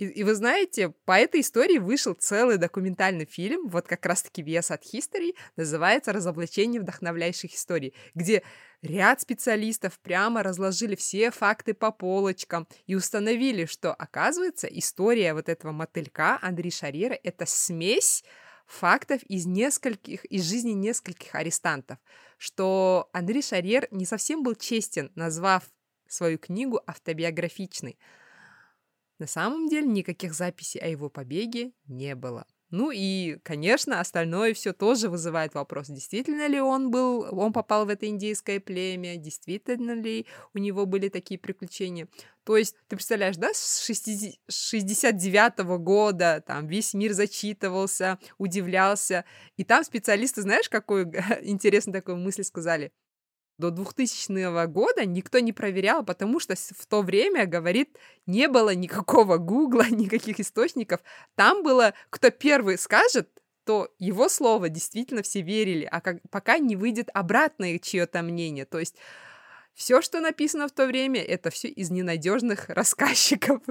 И, и вы знаете, по этой истории вышел целый документальный фильм, вот как раз-таки VS от History, называется «Разоблачение вдохновляющих историй», где ряд специалистов прямо разложили все факты по полочкам и установили, что, оказывается, история вот этого мотылька Андри Шарьера — это смесь фактов из нескольких, из жизни нескольких арестантов, что Андрей Шарьер не совсем был честен, назвав свою книгу автобиографичной. На самом деле никаких записей о его побеге не было. Ну и, конечно, остальное все тоже вызывает вопрос, действительно ли он был, он попал в это индейское племя, действительно ли у него были такие приключения. То есть, ты представляешь, да, с 69 -го года там весь мир зачитывался, удивлялся, и там специалисты, знаешь, какую интересную такую мысль сказали? До 2000 года никто не проверял, потому что в то время, говорит, не было никакого гугла, никаких источников. Там было, кто первый скажет, то его слово действительно все верили, а как, пока не выйдет обратное чье-то мнение. То есть все, что написано в то время, это все из ненадежных рассказчиков.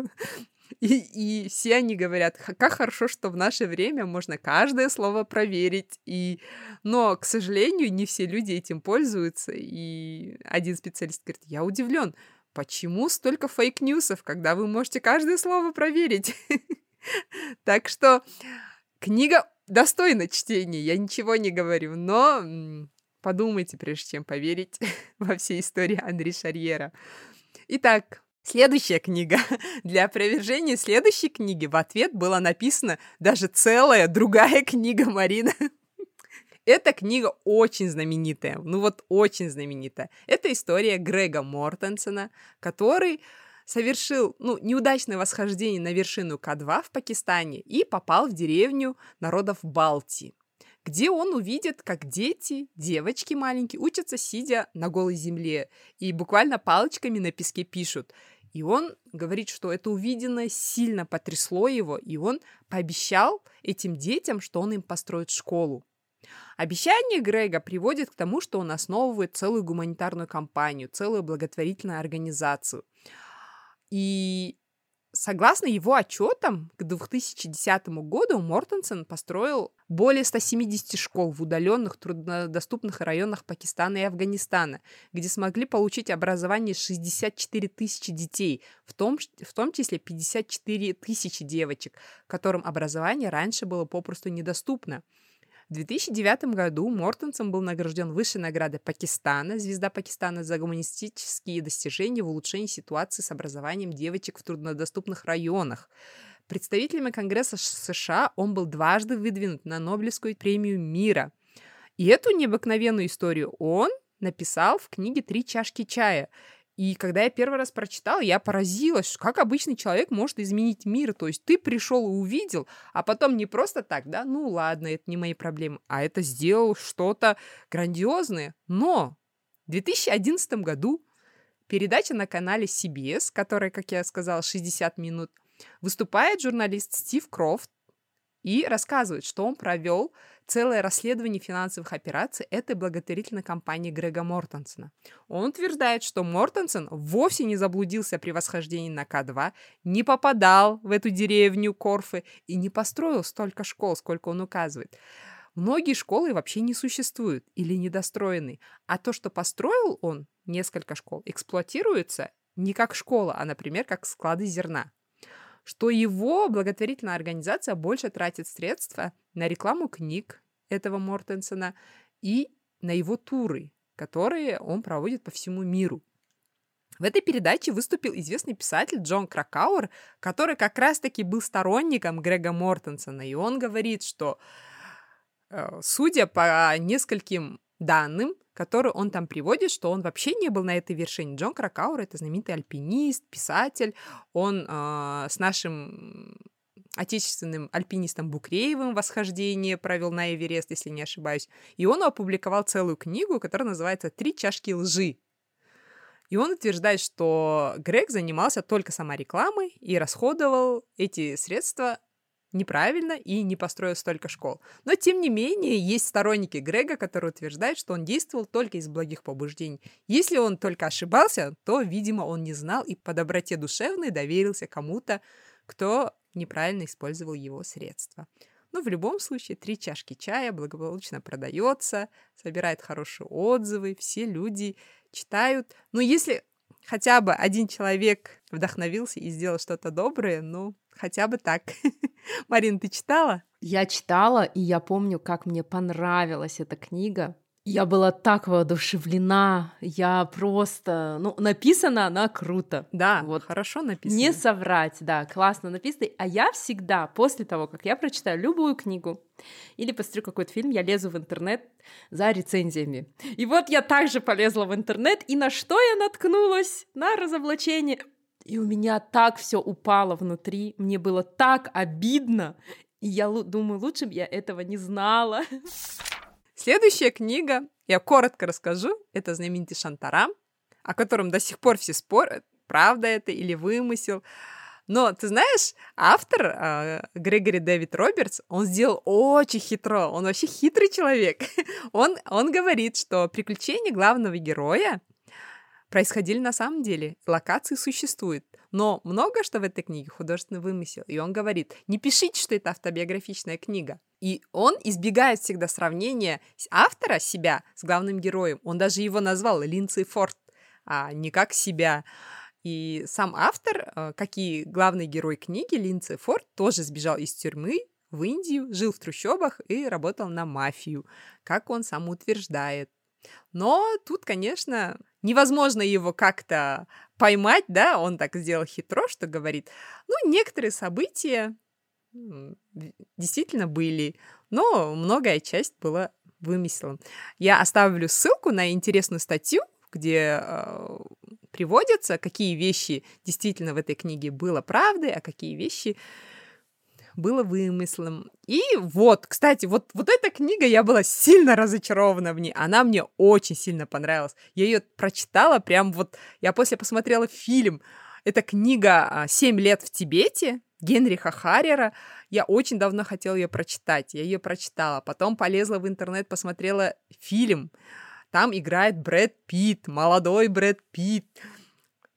И, и все они говорят, как хорошо, что в наше время можно каждое слово проверить. И... Но, к сожалению, не все люди этим пользуются. И один специалист говорит, я удивлен, почему столько фейк-ньюсов, когда вы можете каждое слово проверить? Так что книга достойна чтения, я ничего не говорю, но подумайте, прежде чем поверить во все истории Андре Шарьера. Итак, Следующая книга. Для опровержения следующей книги в ответ была написана даже целая другая книга Марина. Эта книга очень знаменитая, ну вот очень знаменитая. Это история Грега Мортенсона, который совершил ну, неудачное восхождение на вершину К2 в Пакистане и попал в деревню народов Балтии где он увидит, как дети, девочки маленькие, учатся сидя на голой земле и буквально палочками на песке пишут. И он говорит, что это увиденное сильно потрясло его, и он пообещал этим детям, что он им построит школу. Обещание Грега приводит к тому, что он основывает целую гуманитарную кампанию, целую благотворительную организацию. И Согласно его отчетам, к 2010 году Мортенсен построил более 170 школ в удаленных, труднодоступных районах Пакистана и Афганистана, где смогли получить образование 64 тысячи детей, в том, в том числе 54 тысячи девочек, которым образование раньше было попросту недоступно. В 2009 году Мортенсом был награжден высшей наградой Пакистана, звезда Пакистана за гуманистические достижения в улучшении ситуации с образованием девочек в труднодоступных районах. Представителями Конгресса США он был дважды выдвинут на Нобелевскую премию мира. И эту необыкновенную историю он написал в книге «Три чашки чая». И когда я первый раз прочитала, я поразилась, как обычный человек может изменить мир. То есть ты пришел и увидел, а потом не просто так, да, ну ладно, это не мои проблемы, а это сделал что-то грандиозное. Но в 2011 году передача на канале CBS, которая, как я сказала, 60 минут, выступает журналист Стив Крофт и рассказывает, что он провел целое расследование финансовых операций этой благотворительной компании Грега Мортенсона. Он утверждает, что Мортенсон вовсе не заблудился при восхождении на К2, не попадал в эту деревню Корфы и не построил столько школ, сколько он указывает. Многие школы вообще не существуют или недостроены, а то, что построил он, несколько школ, эксплуатируется не как школа, а, например, как склады зерна что его благотворительная организация больше тратит средства на рекламу книг этого Мортенсона и на его туры, которые он проводит по всему миру. В этой передаче выступил известный писатель Джон Кракауэр, который как раз-таки был сторонником Грега Мортенсона, и он говорит, что, э, судя по нескольким данным, который он там приводит, что он вообще не был на этой вершине. Джон Кракауэр — это знаменитый альпинист, писатель. Он э, с нашим отечественным альпинистом Букреевым восхождение провел на Эверест, если не ошибаюсь. И он опубликовал целую книгу, которая называется «Три чашки лжи». И он утверждает, что Грег занимался только саморекламой и расходовал эти средства неправильно и не построил столько школ. Но, тем не менее, есть сторонники Грега, которые утверждают, что он действовал только из благих побуждений. Если он только ошибался, то, видимо, он не знал и по доброте душевной доверился кому-то, кто неправильно использовал его средства. Но в любом случае три чашки чая благополучно продается, собирает хорошие отзывы, все люди читают. Но если хотя бы один человек вдохновился и сделал что-то доброе, ну, хотя бы так. Марин, ты читала? Я читала, и я помню, как мне понравилась эта книга. Я была так воодушевлена, я просто... Ну, написана она круто. Да, вот хорошо написано. Не соврать, да, классно написано. А я всегда, после того, как я прочитаю любую книгу или посмотрю какой-то фильм, я лезу в интернет за рецензиями. И вот я также полезла в интернет, и на что я наткнулась? На разоблачение. И у меня так все упало внутри, мне было так обидно. И я думаю, лучше бы я этого не знала. Следующая книга, я коротко расскажу, это знаменитый Шантарам, о котором до сих пор все спорят, правда это или вымысел. Но ты знаешь, автор э, Грегори Дэвид Робертс, он сделал очень хитро, он вообще хитрый человек. он, он говорит, что приключения главного героя происходили на самом деле, локации существуют. Но много что в этой книге художественный вымысел. И он говорит, не пишите, что это автобиографичная книга. И он избегает всегда сравнения автора себя с главным героем. Он даже его назвал Линдсей Форд, а не как себя. И сам автор, э, как и главный герой книги, Линдсей Форд, тоже сбежал из тюрьмы в Индию, жил в трущобах и работал на мафию, как он сам утверждает. Но тут, конечно, невозможно его как-то поймать, да, он так сделал хитро, что говорит, ну, некоторые события действительно были, но многое часть была вымыслом. Я оставлю ссылку на интересную статью, где э, приводятся, какие вещи действительно в этой книге было правдой, а какие вещи было вымыслом. И вот, кстати, вот, вот эта книга, я была сильно разочарована в ней. Она мне очень сильно понравилась. Я ее прочитала прям вот... Я после посмотрела фильм. Это книга «Семь лет в Тибете» Генриха Харрера. Я очень давно хотела ее прочитать. Я ее прочитала. Потом полезла в интернет, посмотрела фильм. Там играет Брэд Питт, молодой Брэд Питт.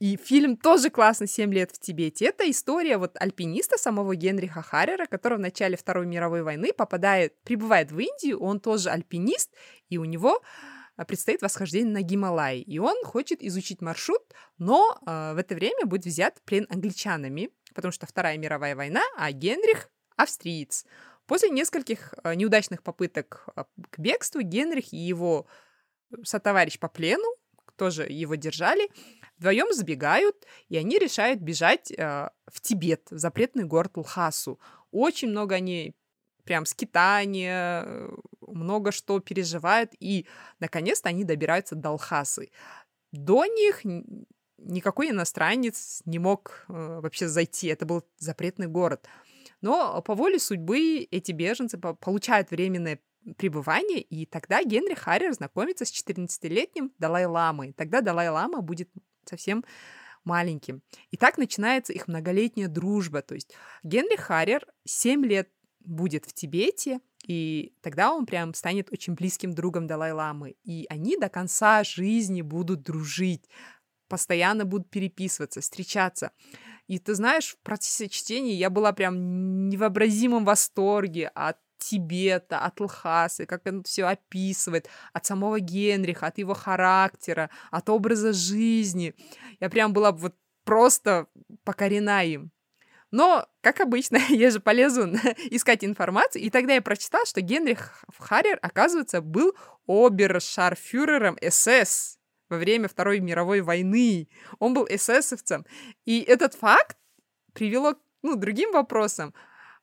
И фильм тоже классно «Семь лет в Тибете». Это история вот альпиниста самого Генриха Харрера, который в начале Второй мировой войны попадает, прибывает в Индию, он тоже альпинист, и у него а, предстоит восхождение на Гималай. И он хочет изучить маршрут, но э, в это время будет взят плен англичанами, потому что Вторая мировая война, а Генрих — австриец. После нескольких э, неудачных попыток к бегству Генрих и его сотоварищ по плену, тоже его держали, Вдвоем забегают, и они решают бежать э, в Тибет, в запретный город Лхасу. Очень много они прям скитания, э, много что переживают, и наконец-то они добираются до Лхасы. До них никакой иностранец не мог э, вообще зайти, это был запретный город. Но по воле судьбы эти беженцы получают временное пребывание, и тогда Генри Харрер знакомится с 14-летним Далай-ламой. Тогда Далай-лама будет совсем маленьким. И так начинается их многолетняя дружба. То есть Генри Харрер 7 лет будет в Тибете, и тогда он прям станет очень близким другом Далай-ламы. И они до конца жизни будут дружить, постоянно будут переписываться, встречаться. И ты знаешь, в процессе чтения я была прям невообразимом восторге от Тибета, от Лхасы, как он все описывает, от самого Генриха, от его характера, от образа жизни. Я прям была вот просто покорена им. Но, как обычно, я же полезу искать информацию, и тогда я прочитала, что Генрих Харрер, оказывается, был обершарфюрером СС во время Второй мировой войны. Он был эсэсовцем. И этот факт привело ну, другим вопросам.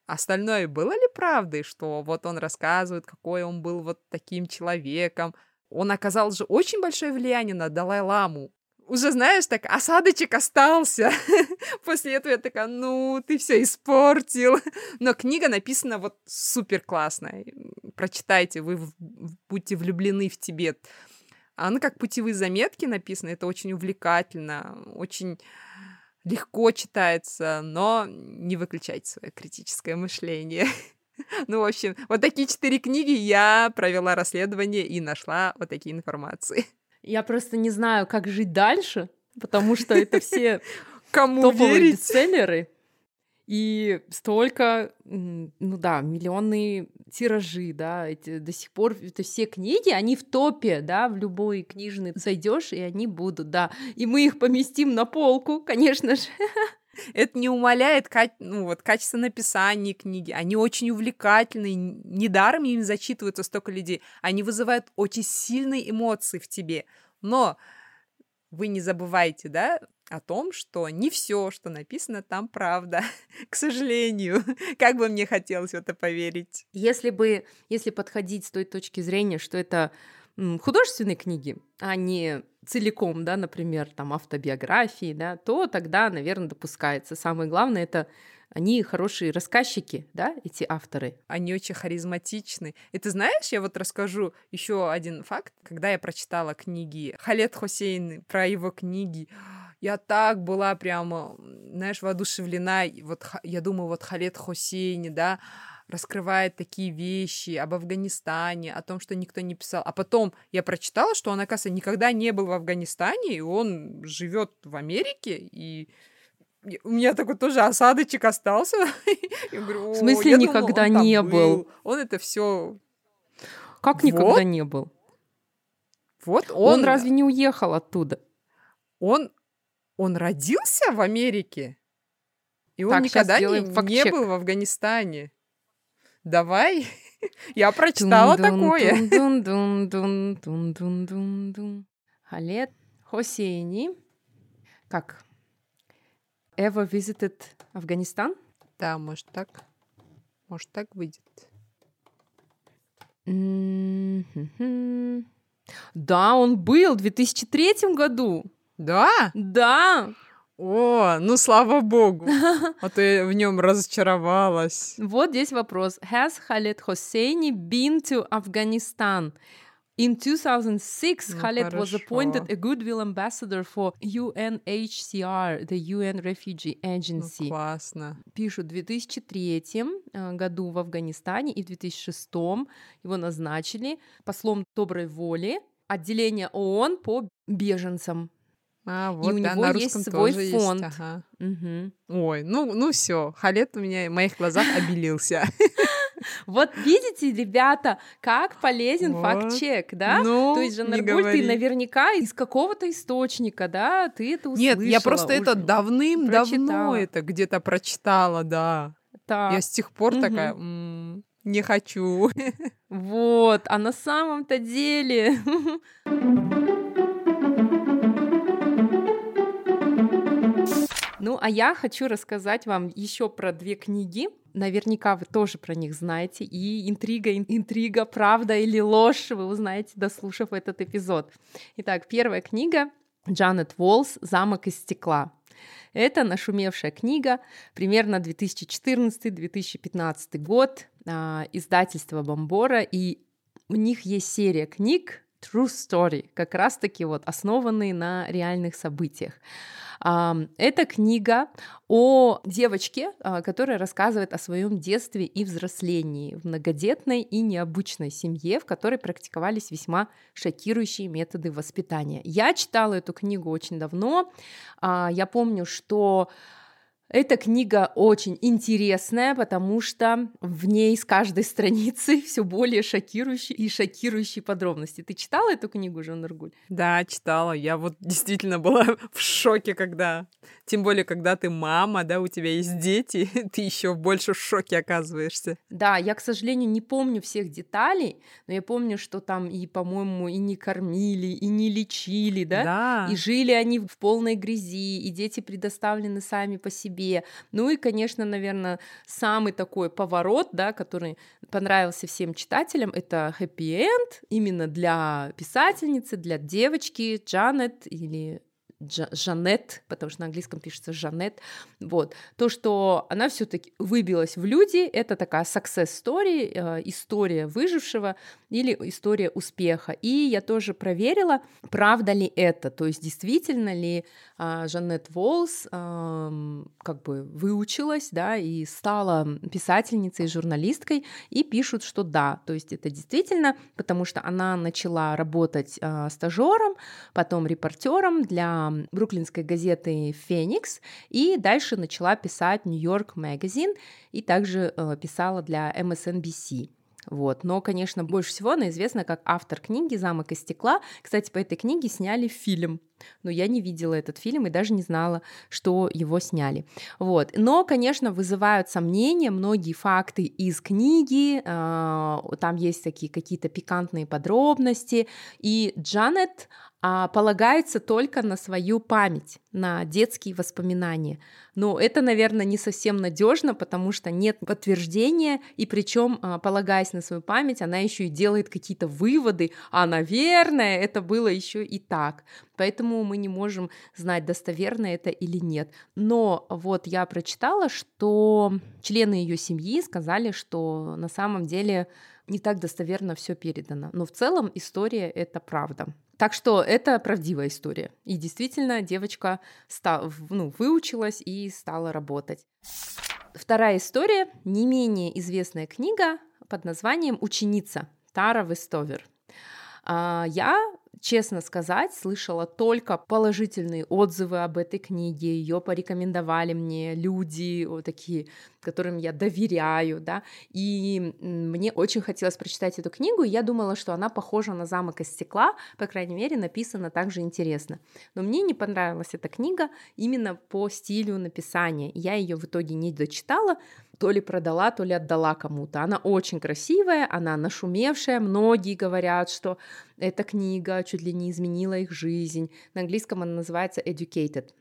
Остальное было ли правдой, что вот он рассказывает, какой он был вот таким человеком? Он оказал же очень большое влияние на Далай-ламу. Уже, знаешь, так, осадочек остался. После этого я такая, ну, ты все испортил. Но книга написана вот супер классная. Прочитайте, вы будете влюблены в Тибет. Она как путевые заметки написана, это очень увлекательно, очень легко читается, но не выключайте свое критическое мышление. Ну, в общем, вот такие четыре книги я провела расследование и нашла вот такие информации. Я просто не знаю, как жить дальше, потому что это все Кому топовые верить? бестселлеры. И столько, ну да, миллионные тиражи, да, эти, до сих пор это все книги, они в топе, да, в любой книжный зайдешь, и они будут, да. И мы их поместим на полку, конечно же. Это не умаляет ну, вот, качество написания книги. Они очень увлекательные. Недаром им зачитываются столько людей. Они вызывают очень сильные эмоции в тебе. Но вы не забывайте, да, о том, что не все, что написано там, правда. К сожалению, как бы мне хотелось в это поверить. Если бы, если подходить с той точки зрения, что это художественные книги, а не целиком, да, например, там автобиографии, да, то тогда, наверное, допускается. Самое главное это они хорошие рассказчики, да, эти авторы. Они очень харизматичны. И ты знаешь, я вот расскажу еще один факт. Когда я прочитала книги Халет Хусейн про его книги, я так была прямо, знаешь, воодушевлена. Вот я думаю, вот Халет Хусейни, да, раскрывает такие вещи об Афганистане, о том, что никто не писал. А потом я прочитала, что он, оказывается, никогда не был в Афганистане, и он живет в Америке, и у меня такой тоже осадочек остался. Я говорю, в смысле никогда думала, не был. был? Он это все. Как вот. никогда не был? Вот он. Он разве не уехал оттуда? Он, он родился в Америке, и он так, никогда не, не был в Афганистане. Давай, я прочитала такое. Халет Хосейни. Как? Ever visited Афганистан? Да, может так. Может так выйдет. Да, он был в 2003 году. Да? Да. О, ну слава богу, а я в нем разочаровалась. Вот здесь вопрос. Has Khaled Hosseini been to Afghanistan? In 2006, ну, Khaled хорошо. was appointed a goodwill ambassador for UNHCR, the UN Refugee Agency. Ну, классно. Пишут, в 2003 э, году в Афганистане и в 2006 его назначили послом доброй воли отделения ООН по беженцам. А, вот, и у да, него есть свой фонд. Есть, ага. угу. Ой, ну, ну все, Халет у меня в моих глазах обелился. Вот видите, ребята, как полезен вот. факт-чек, да? Ну, То есть, Жанаргуль, ты наверняка из какого-то источника, да, ты это услышала. Нет, я просто это давным-давно это где-то прочитала, да. Так. Я с тех пор угу. такая, м-м, не хочу. Вот, а на самом-то деле... Ну, а я хочу рассказать вам еще про две книги. Наверняка вы тоже про них знаете. И интрига, интрига, правда или ложь вы узнаете, дослушав этот эпизод. Итак, первая книга Джанет Волс «Замок из стекла». Это нашумевшая книга, примерно 2014-2015 год, а, издательство Бомбора, и у них есть серия книг True Story, как раз-таки вот основанные на реальных событиях. Это книга о девочке, а, которая рассказывает о своем детстве и взрослении в многодетной и необычной семье, в которой практиковались весьма шокирующие методы воспитания. Я читала эту книгу очень давно. А, я помню, что эта книга очень интересная, потому что в ней с каждой страницы все более шокирующие и шокирующие подробности. Ты читала эту книгу, Жан Аргуль? Да, читала. Я вот действительно была в шоке, когда... Тем более, когда ты мама, да, у тебя есть дети, ты еще больше в шоке оказываешься. Да, я, к сожалению, не помню всех деталей, но я помню, что там и, по-моему, и не кормили, и не лечили, да? Да. И жили они в полной грязи, и дети предоставлены сами по себе себе. Ну и, конечно, наверное, самый такой поворот, да, который понравился всем читателям, это happy end именно для писательницы, для девочки Джанет или Жанет, потому что на английском пишется Жанет. Вот. То, что она все таки выбилась в люди, это такая success story, э, история выжившего или история успеха. И я тоже проверила, правда ли это, то есть действительно ли э, Жанет Волс как бы выучилась, да, и стала писательницей, журналисткой, и пишут, что да, то есть это действительно, потому что она начала работать э, стажером, потом репортером для бруклинской газеты «Феникс», и дальше начала писать «Нью-Йорк Magazine», и также э, писала для MSNBC. Вот. Но, конечно, больше всего она известна как автор книги «Замок из стекла». Кстати, по этой книге сняли фильм. Но я не видела этот фильм и даже не знала, что его сняли. Вот. Но, конечно, вызывают сомнения многие факты из книги. А, там есть такие какие-то пикантные подробности. И Джанет а полагается только на свою память, на детские воспоминания. Но это, наверное, не совсем надежно, потому что нет подтверждения, и причем, а, полагаясь на свою память, она еще и делает какие-то выводы, а, наверное, это было еще и так. Поэтому мы не можем знать, достоверно это или нет. Но вот я прочитала, что члены ее семьи сказали, что на самом деле не так достоверно все передано. Но в целом история это правда. Так что это правдивая история. И действительно, девочка ста- ну, выучилась и стала работать. Вторая история, не менее известная книга под названием «Ученица» Тара Вестовер. А, я честно сказать, слышала только положительные отзывы об этой книге, ее порекомендовали мне люди вот такие, которым я доверяю, да, и мне очень хотелось прочитать эту книгу, и я думала, что она похожа на «Замок из стекла», по крайней мере, написана также интересно. Но мне не понравилась эта книга именно по стилю написания, я ее в итоге не дочитала, то ли продала, то ли отдала кому-то. Она очень красивая, она нашумевшая. Многие говорят, что эта книга чуть ли не изменила их жизнь. На английском она называется Educated.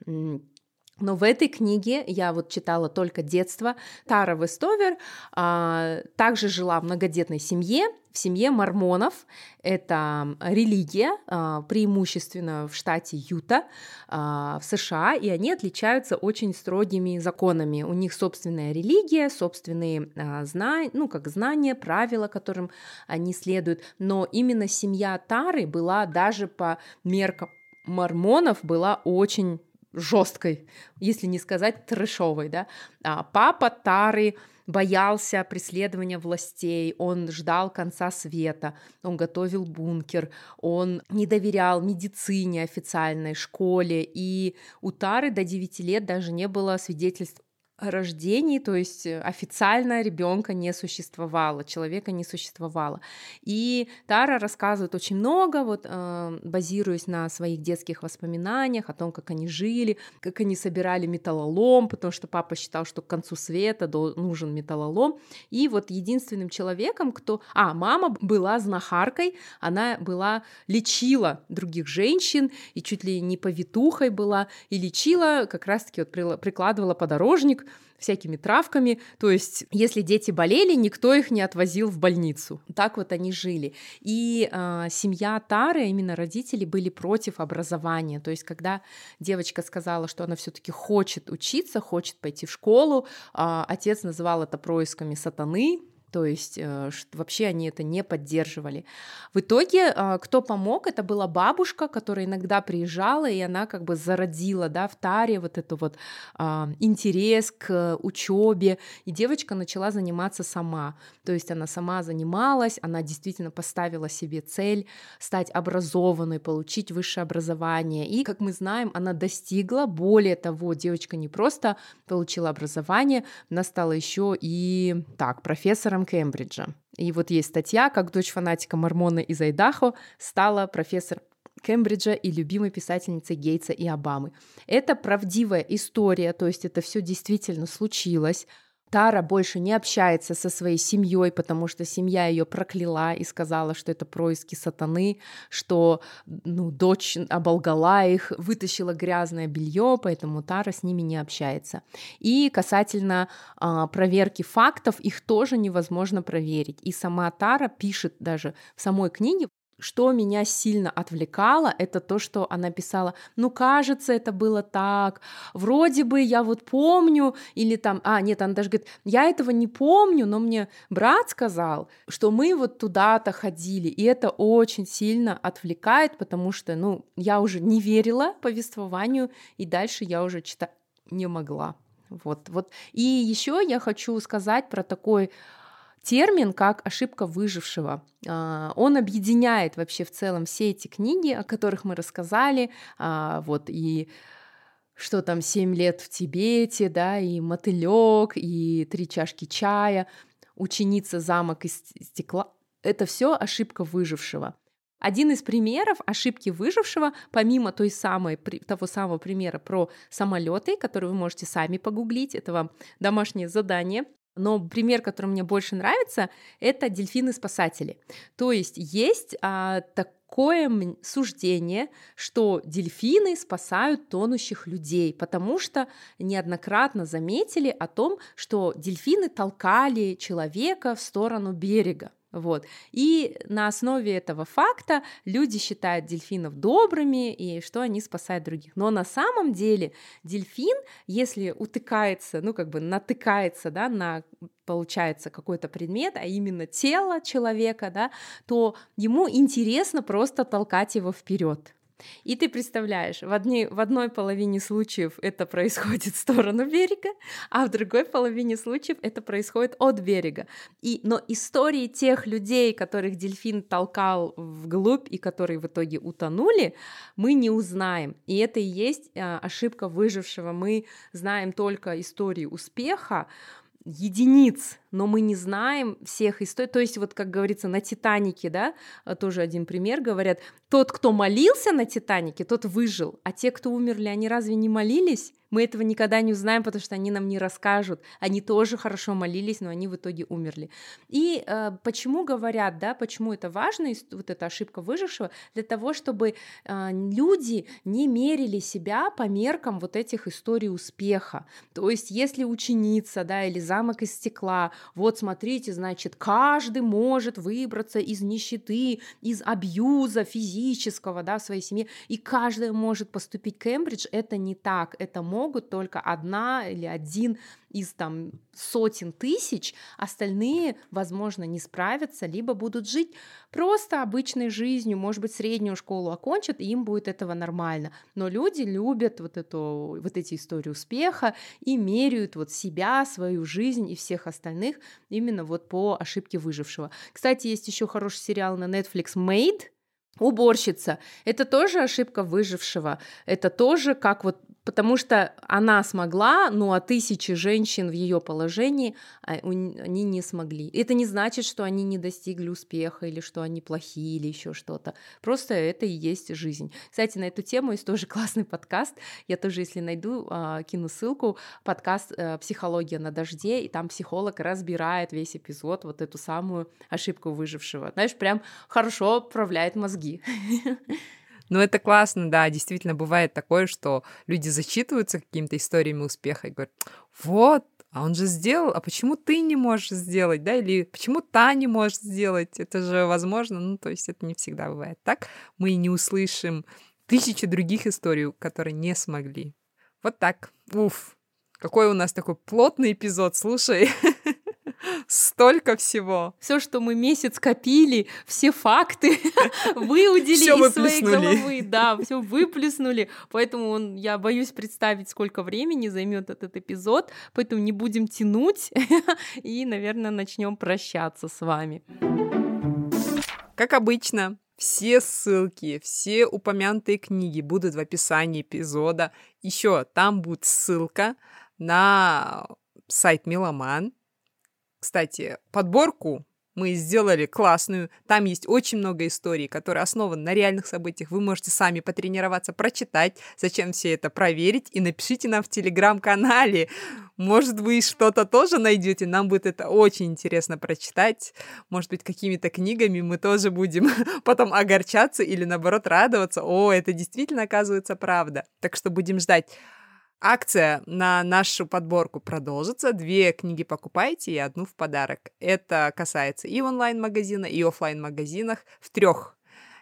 Но в этой книге я вот читала только детство. Тара Вестовер а, также жила в многодетной семье, в семье мормонов. Это религия, а, преимущественно в штате Юта, а, в США, и они отличаются очень строгими законами. У них собственная религия, собственные а, знания, ну, как знания, правила, которым они следуют. Но именно семья Тары была даже по меркам мормонов была очень жесткой, если не сказать трэшовой, да. А папа Тары боялся преследования властей, он ждал конца света, он готовил бункер, он не доверял медицине официальной, школе, и у Тары до 9 лет даже не было свидетельств рождении, то есть э, официально ребенка не существовало, человека не существовало. И Тара рассказывает очень много, вот э, базируясь на своих детских воспоминаниях о том, как они жили, как они собирали металлолом, потому что папа считал, что к концу света нужен металлолом. И вот единственным человеком, кто... А, мама была знахаркой, она была, лечила других женщин, и чуть ли не повитухой была, и лечила, как раз-таки вот прикладывала подорожник всякими травками. То есть, если дети болели, никто их не отвозил в больницу. Так вот они жили. И э, семья Тары, именно родители, были против образования. То есть, когда девочка сказала, что она все-таки хочет учиться, хочет пойти в школу, э, отец называл это происками сатаны, то есть э, вообще они это не поддерживали. В итоге э, кто помог, это была бабушка, которая иногда приезжала, и она как бы зародила да, в Таре вот эту вот а, интерес к учебе, и девочка начала заниматься сама. То есть она сама занималась, она действительно поставила себе цель стать образованной, получить высшее образование. И, как мы знаем, она достигла. Более того, девочка не просто получила образование, она стала еще и так профессором профессором Кембриджа. И вот есть статья, как дочь фанатика Мормона из Айдахо стала профессор Кембриджа и любимой писательницей Гейтса и Обамы. Это правдивая история, то есть это все действительно случилось. Тара больше не общается со своей семьей, потому что семья ее прокляла и сказала, что это происки сатаны, что ну, дочь оболгала их, вытащила грязное белье, поэтому Тара с ними не общается. И касательно а, проверки фактов, их тоже невозможно проверить. И сама Тара пишет даже в самой книге, что меня сильно отвлекало, это то, что она писала, ну, кажется, это было так, вроде бы я вот помню, или там, а, нет, она даже говорит, я этого не помню, но мне брат сказал, что мы вот туда-то ходили, и это очень сильно отвлекает, потому что, ну, я уже не верила повествованию, и дальше я уже читать не могла. Вот, вот. И еще я хочу сказать про такой термин как ошибка выжившего. А, он объединяет вообще в целом все эти книги, о которых мы рассказали, а, вот и что там «Семь лет в Тибете», да, и «Мотылек», и «Три чашки чая», «Ученица замок из стекла». Это все ошибка выжившего. Один из примеров ошибки выжившего, помимо той самой, того самого примера про самолеты, который вы можете сами погуглить, это вам домашнее задание, но пример, который мне больше нравится, это дельфины-спасатели. То есть есть а, такое суждение, что дельфины спасают тонущих людей, потому что неоднократно заметили о том, что дельфины толкали человека в сторону берега. Вот. И на основе этого факта люди считают дельфинов добрыми и что они спасают других. Но на самом деле дельфин, если утыкается, ну как бы натыкается да, на получается какой-то предмет, а именно тело человека, да, то ему интересно просто толкать его вперед. И ты представляешь, в, одни, в одной половине случаев это происходит в сторону берега, а в другой половине случаев это происходит от берега. И, но истории тех людей, которых дельфин толкал вглубь и которые в итоге утонули, мы не узнаем. И это и есть а, ошибка выжившего. Мы знаем только истории успеха, единиц, но мы не знаем всех историй. То есть, вот как говорится, на Титанике, да, э, тоже один пример, говорят, тот, кто молился на Титанике, тот выжил, а те, кто умерли, они разве не молились? Мы этого никогда не узнаем, потому что они нам не расскажут. Они тоже хорошо молились, но они в итоге умерли. И э, почему говорят, да, почему это важно, вот эта ошибка выжившего, для того, чтобы э, люди не мерили себя по меркам вот этих историй успеха. То есть, если ученица, да, или замок из стекла, вот смотрите, значит, каждый может выбраться из нищеты, из абьюза физического, да, в своей семье, и каждый может поступить в Кембридж, это не так, это может могут только одна или один из там сотен тысяч, остальные, возможно, не справятся, либо будут жить просто обычной жизнью, может быть, среднюю школу окончат, и им будет этого нормально. Но люди любят вот, эту, вот эти истории успеха и меряют вот себя, свою жизнь и всех остальных именно вот по ошибке выжившего. Кстати, есть еще хороший сериал на Netflix «Made», Уборщица. Это тоже ошибка выжившего. Это тоже как вот потому что она смогла, ну а тысячи женщин в ее положении а, они не смогли. Это не значит, что они не достигли успеха или что они плохие или еще что-то. Просто это и есть жизнь. Кстати, на эту тему есть тоже классный подкаст. Я тоже, если найду, а, кину ссылку. Подкаст э, «Психология на дожде», и там психолог разбирает весь эпизод, вот эту самую ошибку выжившего. Знаешь, прям хорошо отправляет мозги. Ну, это классно, да, действительно бывает такое, что люди зачитываются какими-то историями успеха и говорят, вот, а он же сделал, а почему ты не можешь сделать, да, или почему та не может сделать, это же возможно, ну, то есть это не всегда бывает так, мы не услышим тысячи других историй, которые не смогли. Вот так, уф, какой у нас такой плотный эпизод, слушай. Столько всего. Все, что мы месяц копили, все факты выудили из своей головы. Да, все выплеснули. Поэтому он, я боюсь представить, сколько времени займет этот эпизод. Поэтому не будем тянуть и, наверное, начнем прощаться с вами. Как обычно, все ссылки, все упомянутые книги будут в описании эпизода. Еще там будет ссылка на сайт Меломан, кстати, подборку мы сделали классную. Там есть очень много историй, которые основаны на реальных событиях. Вы можете сами потренироваться, прочитать, зачем все это проверить, и напишите нам в телеграм-канале. Может, вы что-то тоже найдете. Нам будет это очень интересно прочитать. Может быть, какими-то книгами мы тоже будем потом огорчаться или наоборот радоваться. О, это действительно оказывается правда. Так что будем ждать. Акция на нашу подборку продолжится. Две книги покупайте и одну в подарок. Это касается и онлайн-магазина, и офлайн магазинах в трех.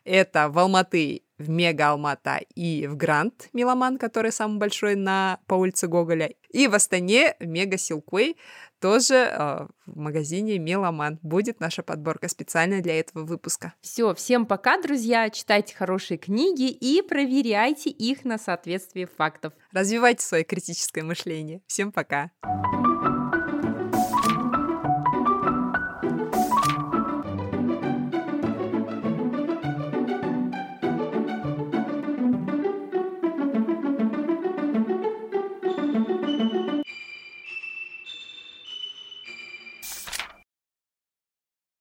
Это в Алматы, в Мега Алмата и в Гранд Миломан, который самый большой на, по улице Гоголя. И в Астане в Мега Силквей тоже э, в магазине Меломан будет наша подборка специально для этого выпуска. Все, всем пока, друзья, читайте хорошие книги и проверяйте их на соответствие фактов. Развивайте свое критическое мышление. Всем пока. Пока.